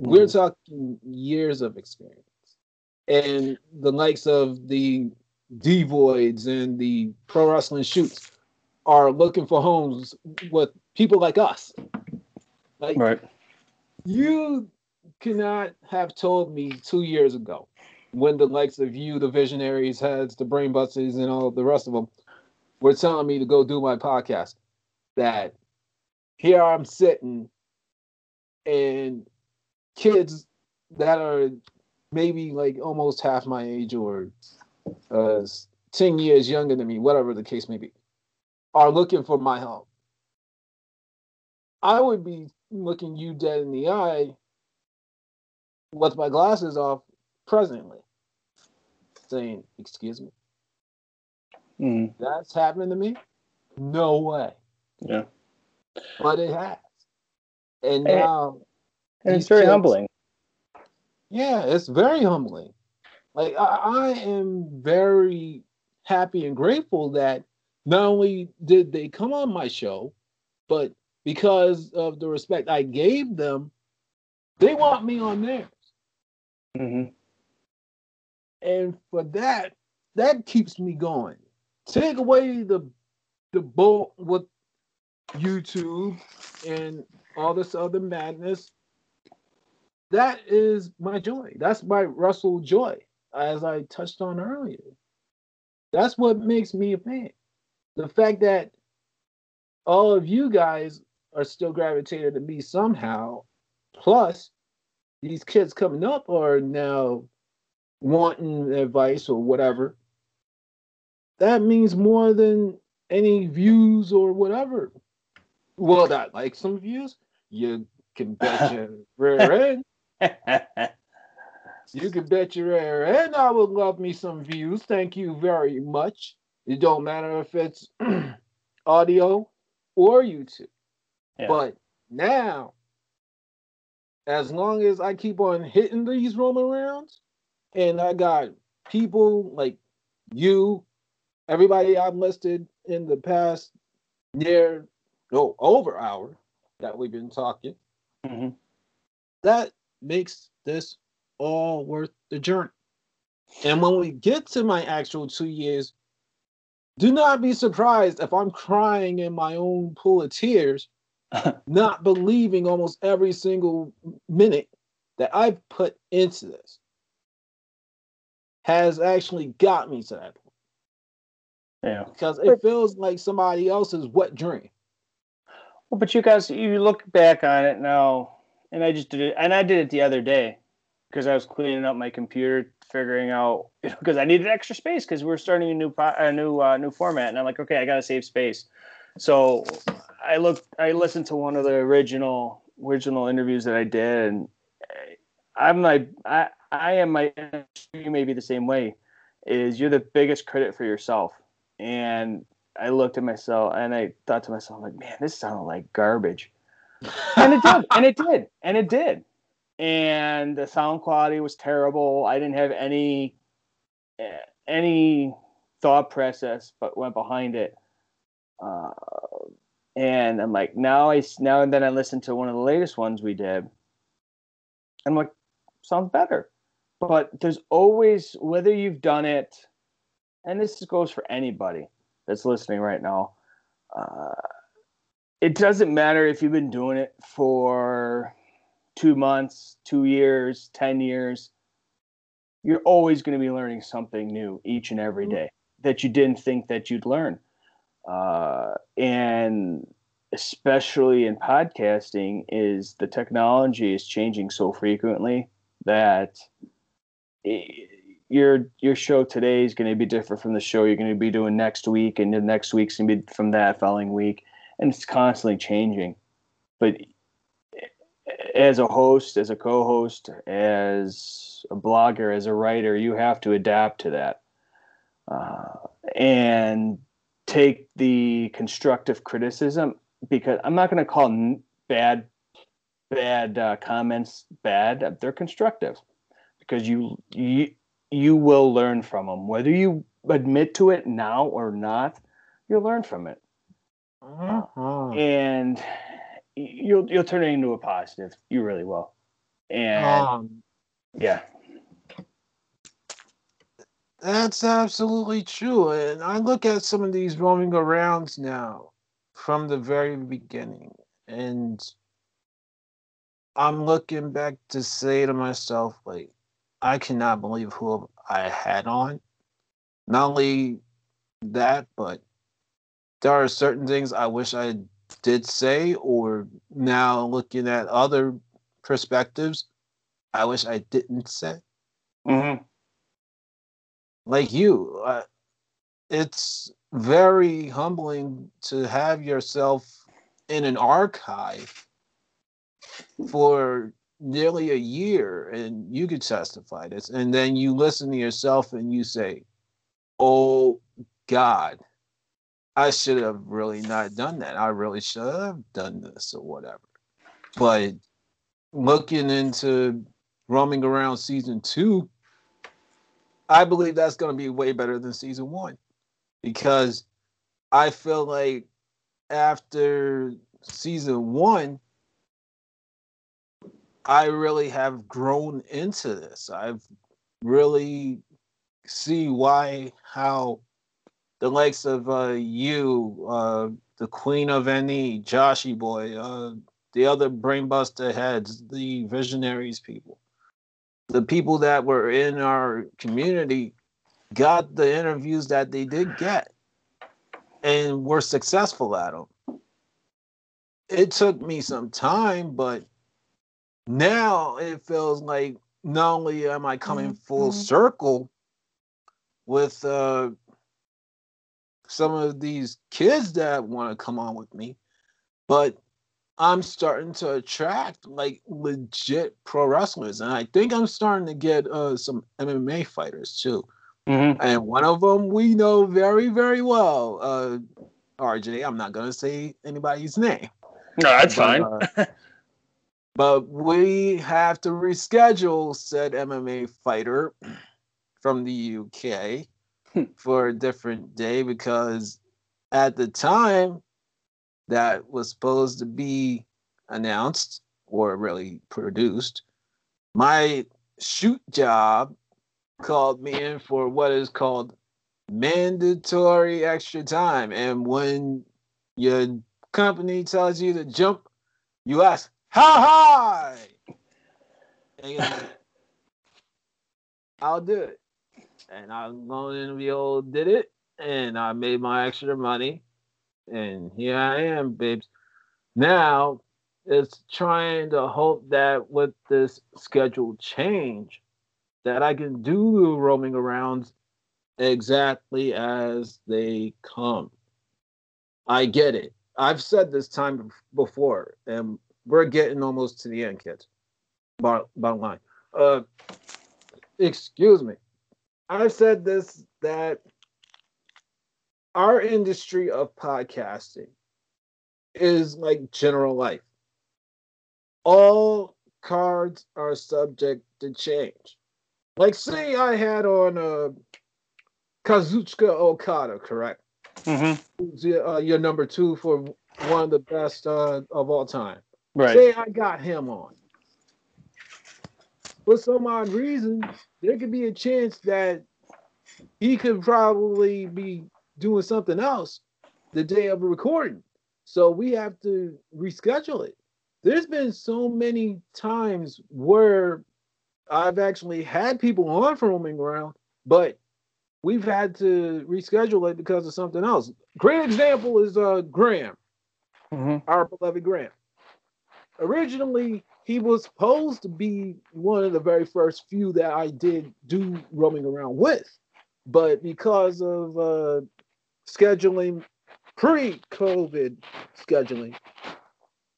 We're mm-hmm. talking years of experience. And the likes of the Devoids and the pro wrestling shoots are looking for homes with people like us. Like right. you cannot have told me two years ago when the likes of you, the visionaries, heads, the brain busters, and all the rest of them were telling me to go do my podcast that here I'm sitting and kids that are maybe like almost half my age or uh, 10 years younger than me, whatever the case may be, are looking for my help. I would be looking you dead in the eye with my glasses off presently, saying, Excuse me. Mm. That's happened to me? No way. Yeah. But it has. And now. And it's very kids, humbling. Yeah, it's very humbling. Like, I, I am very happy and grateful that not only did they come on my show, but because of the respect I gave them, they want me on theirs. Mm-hmm. And for that, that keeps me going. Take away the the bolt with YouTube and all this other madness. That is my joy. That's my Russell joy, as I touched on earlier. That's what makes me a fan. The fact that all of you guys are still gravitated to me somehow, plus these kids coming up are now wanting advice or whatever, that means more than any views or whatever. Well, that like some views, you can bet your rear end. you can bet your rear end I would love me some views. Thank you very much. It don't matter if it's audio or YouTube. Yeah. But now as long as I keep on hitting these roaming arounds, and I got people like you, everybody I've listed in the past near no over hour that we've been talking, mm-hmm. that makes this all worth the journey. And when we get to my actual two years, do not be surprised if I'm crying in my own pool of tears not believing almost every single minute that I've put into this has actually got me to that point. Yeah. Because it feels like somebody else's wet dream. Well, but you guys, you look back on it now, and I just did it, and I did it the other day because I was cleaning up my computer, figuring out because I needed extra space because we are starting a new a new uh, new format, and I'm like, okay, I gotta save space. So I looked, I listened to one of the original original interviews that I did, and I'm like, I I am my you may be the same way. Is you're the biggest critic for yourself, and I looked at myself and I thought to myself, like, man, this sounded like garbage, and it did, and it did, and it did, and the sound quality was terrible. I didn't have any any thought process, but went behind it. Uh, and I'm like, now I now and then I listen to one of the latest ones we did. I'm like, sounds better. But there's always whether you've done it, and this goes for anybody that's listening right now. Uh, it doesn't matter if you've been doing it for two months, two years, ten years. You're always going to be learning something new each and every mm-hmm. that you didn't think that you'd learn. Uh, and especially in podcasting is the technology is changing so frequently that it, your your show today is going to be different from the show you're going to be doing next week and the next week's going to be from that following week and it's constantly changing but as a host as a co-host as a blogger as a writer you have to adapt to that uh, and take the constructive criticism because I'm not going to call bad bad uh, comments bad. They're constructive. because you you you will learn from them whether you admit to it now or not you'll learn from it uh-huh. and you'll you'll turn it into a positive. You really will. And um, yeah. That's absolutely true. And i look at some of these roaming arounds now from the very beginning. And i'm looking back to say to myself like i cannot believe who i had on. Not only that but there are certain things i wish i did say or now looking at other perspectives i wish i didn't say mm-hmm. like you uh, it's very humbling to have yourself in an archive for nearly a year and you could testify this and then you listen to yourself and you say oh god i should have really not done that. I really should have done this or whatever. But looking into roaming around season two i believe that's going to be way better than season one. Because I feel like after season one, I really have grown into this. I've really see why how the likes of uh, you, uh, the Queen of NE, Joshy Boy, uh, the other brainbuster heads, the visionaries people, the people that were in our community got the interviews that they did get and were successful at them. It took me some time, but now it feels like not only am I coming full mm-hmm. circle with uh, some of these kids that want to come on with me, but I'm starting to attract like legit pro wrestlers, and I think I'm starting to get uh, some MMA fighters too. Mm-hmm. And one of them we know very, very well. Uh, RJ, I'm not going to say anybody's name. No, that's but, fine. uh, but we have to reschedule said MMA fighter from the UK for a different day because at the time that was supposed to be announced or really produced, my shoot job called me in for what is called mandatory extra time. And when your company tells you to jump, you ask, how high? And I'll do it. And I'm going to be old, did it. And I made my extra money. And here I am, babes. Now it's trying to hope that with this schedule change, that I can do the roaming arounds exactly as they come. I get it. I've said this time before, and we're getting almost to the end, kids. Bottom line. Uh, excuse me. I've said this that our industry of podcasting is like general life. All cards are subject to change. Like, say I had on uh, Kazuchika Okada, correct? Mm-hmm. Your, uh, your number two for one of the best uh, of all time. Right. Say I got him on. For some odd reason, there could be a chance that he could probably be doing something else the day of recording. So we have to reschedule it. There's been so many times where I've actually had people on for roaming around, but we've had to reschedule it because of something else. Great example is uh Graham, mm-hmm. our beloved Graham. Originally, he was supposed to be one of the very first few that I did do roaming around with, but because of uh, scheduling, pre-COVID scheduling,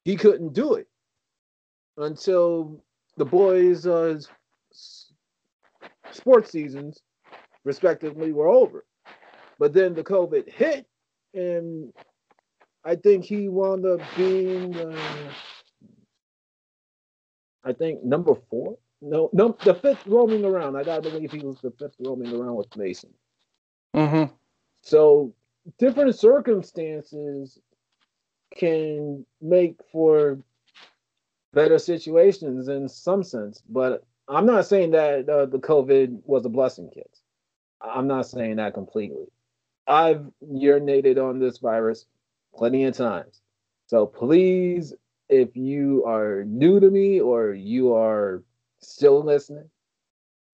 he couldn't do it until the boys' uh, sports seasons, respectively, were over. But then the COVID hit, and I think he wound up being, uh, I think, number four no, no, the fifth roaming around. I gotta believe he was the fifth roaming around with Mason. Mm-hmm. So different circumstances can make for better situations in some sense. But I'm not saying that uh, the COVID was a blessing, kids. I'm not saying that completely. I've urinated on this virus plenty of times. So please, if you are new to me or you are still listening,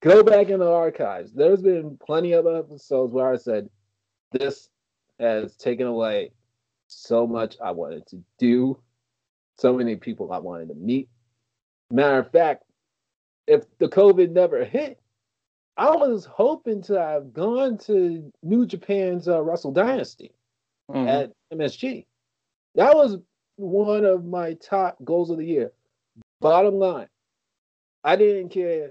go back in the archives. There's been plenty of episodes where I said, This has taken away so much I wanted to do, so many people I wanted to meet. Matter of fact, if the COVID never hit, I was hoping to have gone to New Japan's uh, Wrestle Dynasty mm-hmm. at MSG. That was one of my top goals of the year. Bottom line, I didn't care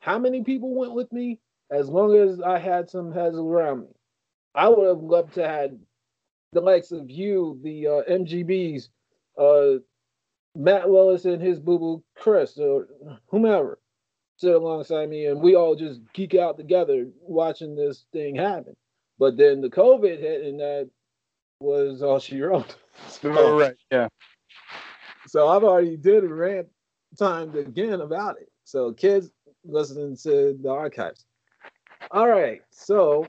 how many people went with me as long as I had some heads around me. I would have loved to have the likes of you, the uh, MGBs, uh, Matt Willis and his boo boo Chris, or whomever sit alongside me, and we all just geek out together watching this thing happen. But then the COVID hit, and that was all she wrote. so, oh, right, yeah. So I've already did a rant timed again about it. So kids listening to the archives. All right, so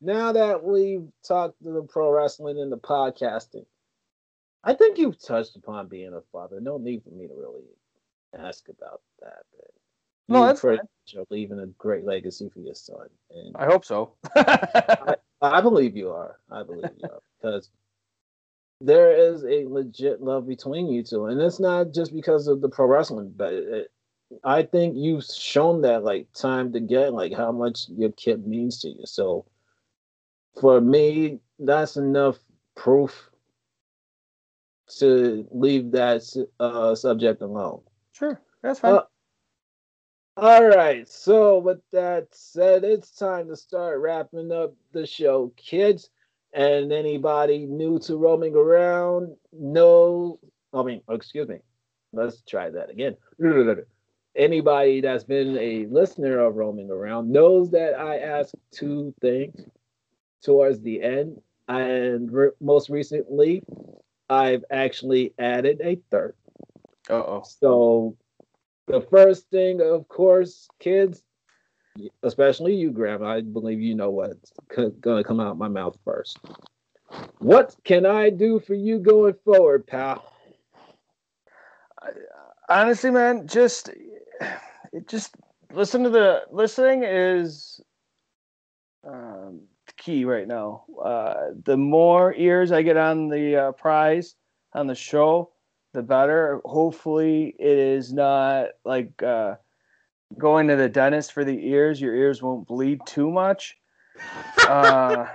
now that we've talked to the pro wrestling and the podcasting, I think you've touched upon being a father. No need for me to really ask about that. But no, that's fine. You're leaving a great legacy for your son. And I hope so. I, I, believe you are. I believe you are because there is a legit love between you two, and it's not just because of the pro wrestling, but it, I think you've shown that like time to get like how much your kid means to you. So for me, that's enough proof to leave that uh, subject alone. Sure, that's fine. Uh, all right. So with that said, it's time to start wrapping up the show, kids. And anybody new to roaming around, no, I mean, excuse me. Let's try that again. Anybody that's been a listener of roaming around knows that I ask two things towards the end. And re- most recently, I've actually added a third. oh. So the first thing, of course, kids, especially you, Grandma, I believe you know what's going to come out my mouth first. What can I do for you going forward, pal? Honestly, man, just just listen to the listening is um, key right now. Uh, the more ears I get on the uh, prize on the show, the better. Hopefully, it is not like uh, going to the dentist for the ears. Your ears won't bleed too much. Uh,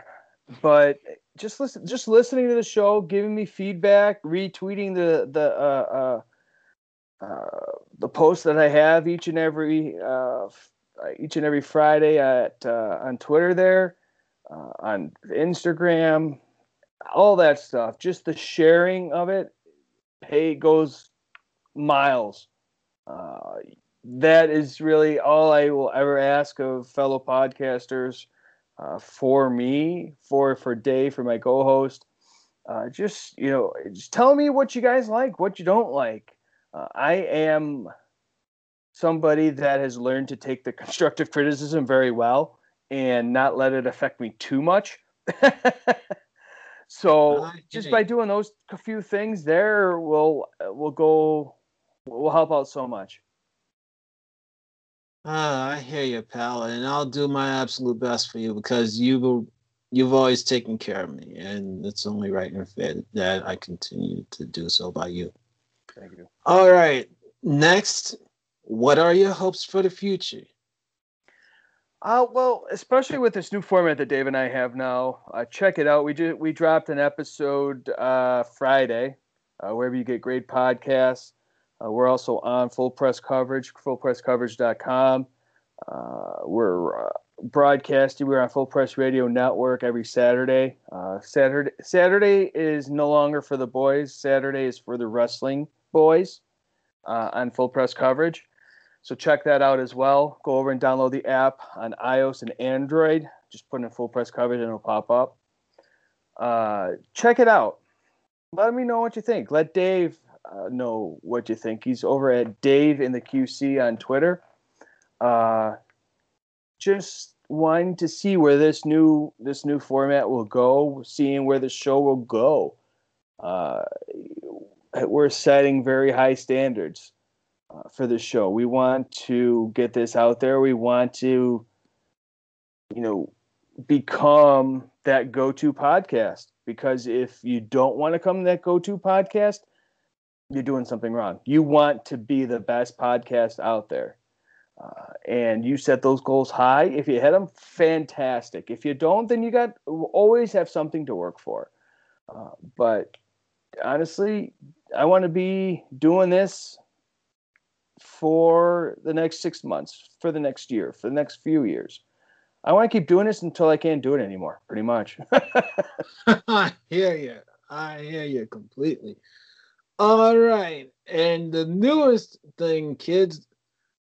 but just listen, just listening to the show, giving me feedback, retweeting the the uh, uh, uh, the posts that I have each and every uh, each and every Friday at uh, on Twitter there uh, on Instagram, all that stuff. Just the sharing of it, pay goes miles. Uh, that is really all I will ever ask of fellow podcasters. Uh, for me, for for Dave, for my co-host, uh, just you know, just tell me what you guys like, what you don't like. Uh, I am somebody that has learned to take the constructive criticism very well and not let it affect me too much. so just by doing those few things there will will go will help out so much. Uh, I hear you, pal, and I'll do my absolute best for you because you've you've always taken care of me, and it's only right and fair that I continue to do so by you. Thank you. All right, next, what are your hopes for the future? Uh, well, especially with this new format that Dave and I have now, uh, check it out. We we dropped an episode uh, Friday, uh, wherever you get great podcasts. Uh, we're also on Full Press Coverage, fullpresscoverage.com. Uh, we're uh, broadcasting. We're on Full Press Radio Network every Saturday. Saturday Saturday is no longer for the boys. Saturday is for the wrestling boys on Full Press Coverage. So check that out as well. Go over and download the app on iOS and Android. Just put in full press coverage and it'll pop up. Uh, check it out. Let me know what you think. Let Dave uh, know what you think. He's over at Dave in the QC on Twitter. Uh, just wanting to see where this new this new format will go, seeing where the show will go. Uh, we're setting very high standards uh, for the show. We want to get this out there. We want to, you know, become that go-to podcast. Because if you don't want to come that go-to podcast, you're doing something wrong. You want to be the best podcast out there. Uh, and you set those goals high. If you hit them, fantastic. If you don't, then you got always have something to work for. Uh, but honestly, I want to be doing this for the next six months, for the next year, for the next few years. I want to keep doing this until I can't do it anymore, pretty much. I hear you. I hear you completely. All right. And the newest thing, kids,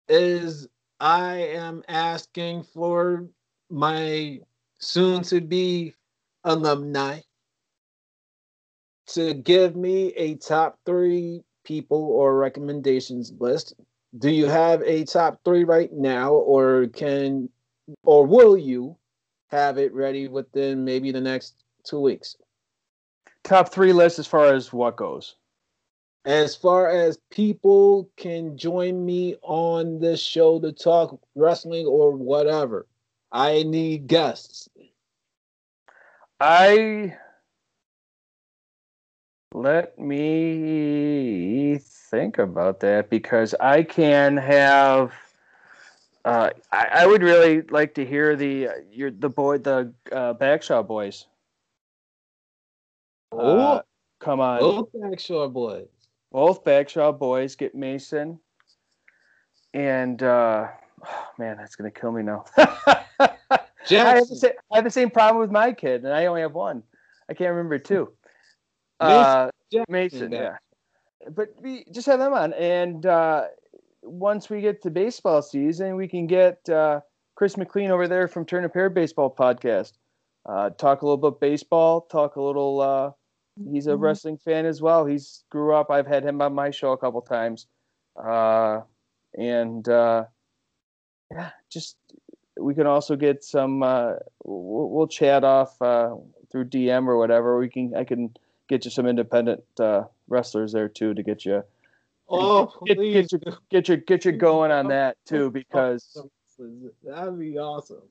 is I am asking for my soon to be alumni to give me a top three people or recommendations list. Do you have a top three right now, or can or will you have it ready within maybe the next two weeks? Top three list as far as what goes. As far as people can join me on this show to talk wrestling or whatever, I need guests. I let me think about that because I can have. Uh, I, I, would really like to hear the uh, your the boy the uh, Bagshaw boys. Oh, uh, come on! Both Bagshaw boys. Both Bagshaw boys get Mason, and uh, oh, man, that's gonna kill me now. I, have same, I have the same problem with my kid, and I only have one. I can't remember two. Uh, Mason, yeah. But we just have them on, and uh, once we get to baseball season, we can get uh, Chris McLean over there from Turn a Pair Baseball Podcast. Uh, talk a little bit baseball. Talk a little. Uh, he's a mm-hmm. wrestling fan as well. He's grew up. I've had him on my show a couple times, uh, and uh, yeah, just we can also get some. Uh, we'll, we'll chat off uh, through DM or whatever. We can. I can get you some independent uh, wrestlers there too to get you. Oh, get, get, you get you get you going on that too because that'd be awesome.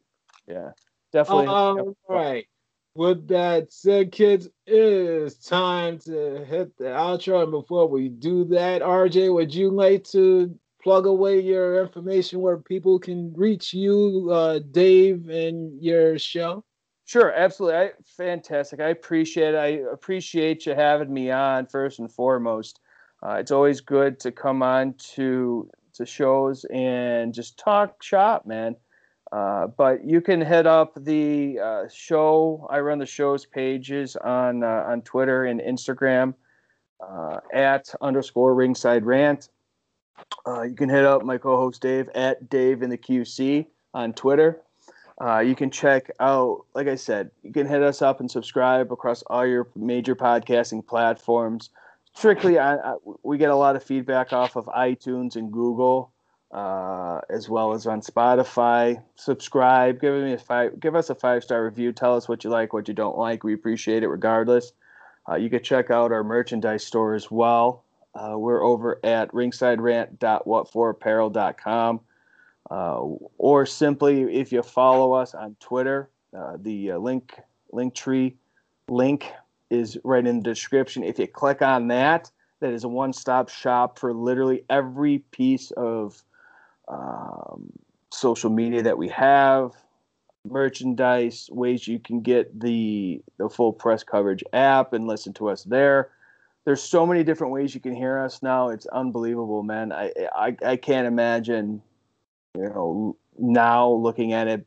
Yeah, definitely. All right. With that said, kids, it is time to hit the outro. And before we do that, RJ, would you like to plug away your information where people can reach you, uh, Dave, and your show? Sure, absolutely. I, fantastic. I appreciate it. I appreciate you having me on first and foremost. Uh, it's always good to come on to to shows and just talk shop, man. Uh, but you can head up the uh, show. I run the show's pages on uh, on Twitter and Instagram uh, at underscore ringside rant. Uh, you can hit up my co-host Dave at Dave in the QC on Twitter. Uh, you can check out, like I said, you can hit us up and subscribe across all your major podcasting platforms. Strictly, I, I, we get a lot of feedback off of iTunes and Google, uh, as well as on Spotify. Subscribe, give me a five, give us a five star review. Tell us what you like, what you don't like. We appreciate it regardless. Uh, you can check out our merchandise store as well. Uh, we're over at ringsiderant.whatforapparel.com uh, or simply if you follow us on Twitter, uh, the uh, link link tree link is right in the description. If you click on that, that is a one-stop shop for literally every piece of um, social media that we have, merchandise, ways you can get the the full press coverage app and listen to us there. There's so many different ways you can hear us now. It's unbelievable, man. I I, I can't imagine you know, now looking at it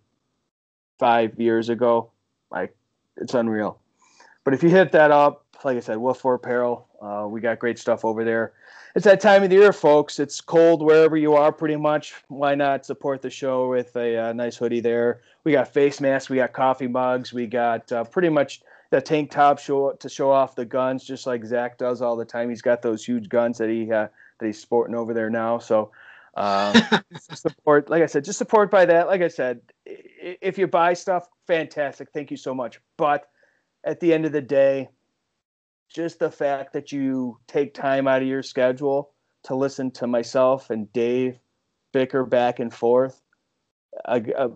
five years ago, like it's unreal. But if you hit that up, like I said, Wolf for Apparel, uh, we got great stuff over there. it's that time of the year, folks. It's cold wherever you are, pretty much. Why not support the show with a, uh, nice hoodie there? We got face masks, we got coffee mugs, we got uh, pretty much the tank top show to show off the guns, just like Zach does all the time. He's got those huge guns that he uh, that he's sporting over there now. So um, support, like I said, just support by that. Like I said, if you buy stuff, fantastic. Thank you so much. But at the end of the day, just the fact that you take time out of your schedule to listen to myself and Dave bicker back and forth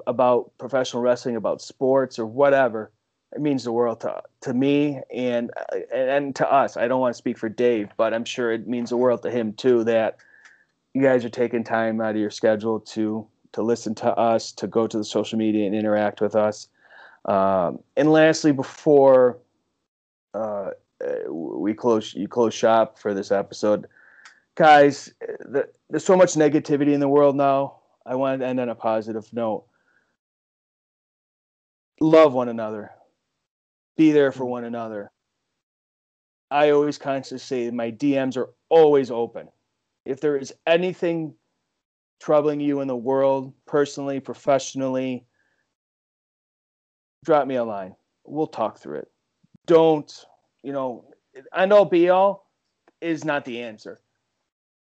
about professional wrestling, about sports or whatever, it means the world to to me and and to us. I don't want to speak for Dave, but I'm sure it means the world to him too that you guys are taking time out of your schedule to to listen to us, to go to the social media and interact with us. Um, and lastly, before uh, we close you close shop for this episode guys the, there's so much negativity in the world now. I want to end on a positive note. Love one another. Be there for one another. I always consciously say my dms are always open if there is anything troubling you in the world personally professionally drop me a line we'll talk through it don't you know, end all be all is not the answer.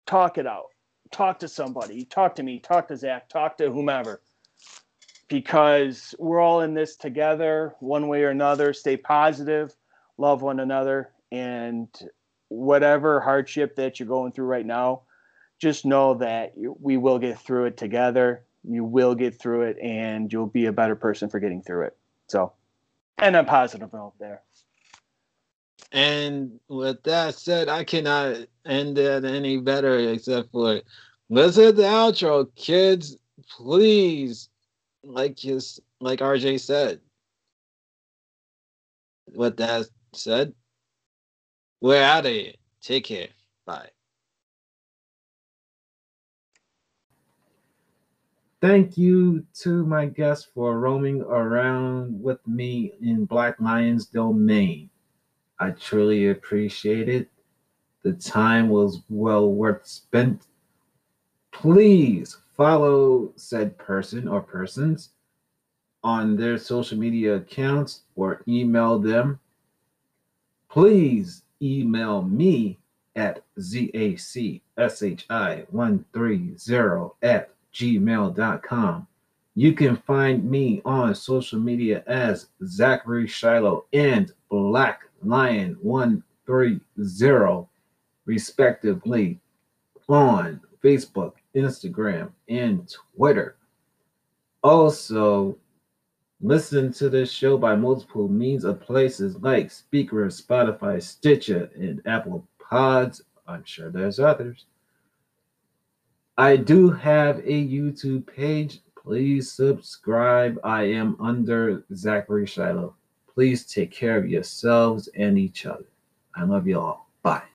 Talk it out. Talk to somebody. Talk to me. Talk to Zach. Talk to whomever. Because we're all in this together, one way or another. Stay positive, love one another, and whatever hardship that you're going through right now, just know that we will get through it together. You will get through it, and you'll be a better person for getting through it. So, and a positive note there. And with that said, I cannot end it any better except for listen to the outro, kids. Please, like his like RJ said. With that said, we're out of here. Take care. Bye. Thank you to my guests for roaming around with me in Black Lions domain. I truly appreciate it. The time was well worth spent. Please follow said person or persons on their social media accounts or email them. Please email me at zacshi130 at gmail.com. You can find me on social media as Zachary Shiloh and Black Lion 130, respectively, on Facebook, Instagram, and Twitter. Also, listen to this show by multiple means of places like Spreaker, Spotify, Stitcher, and Apple Pods. I'm sure there's others. I do have a YouTube page. Please subscribe. I am under Zachary Shiloh. Please take care of yourselves and each other. I love you all. Bye.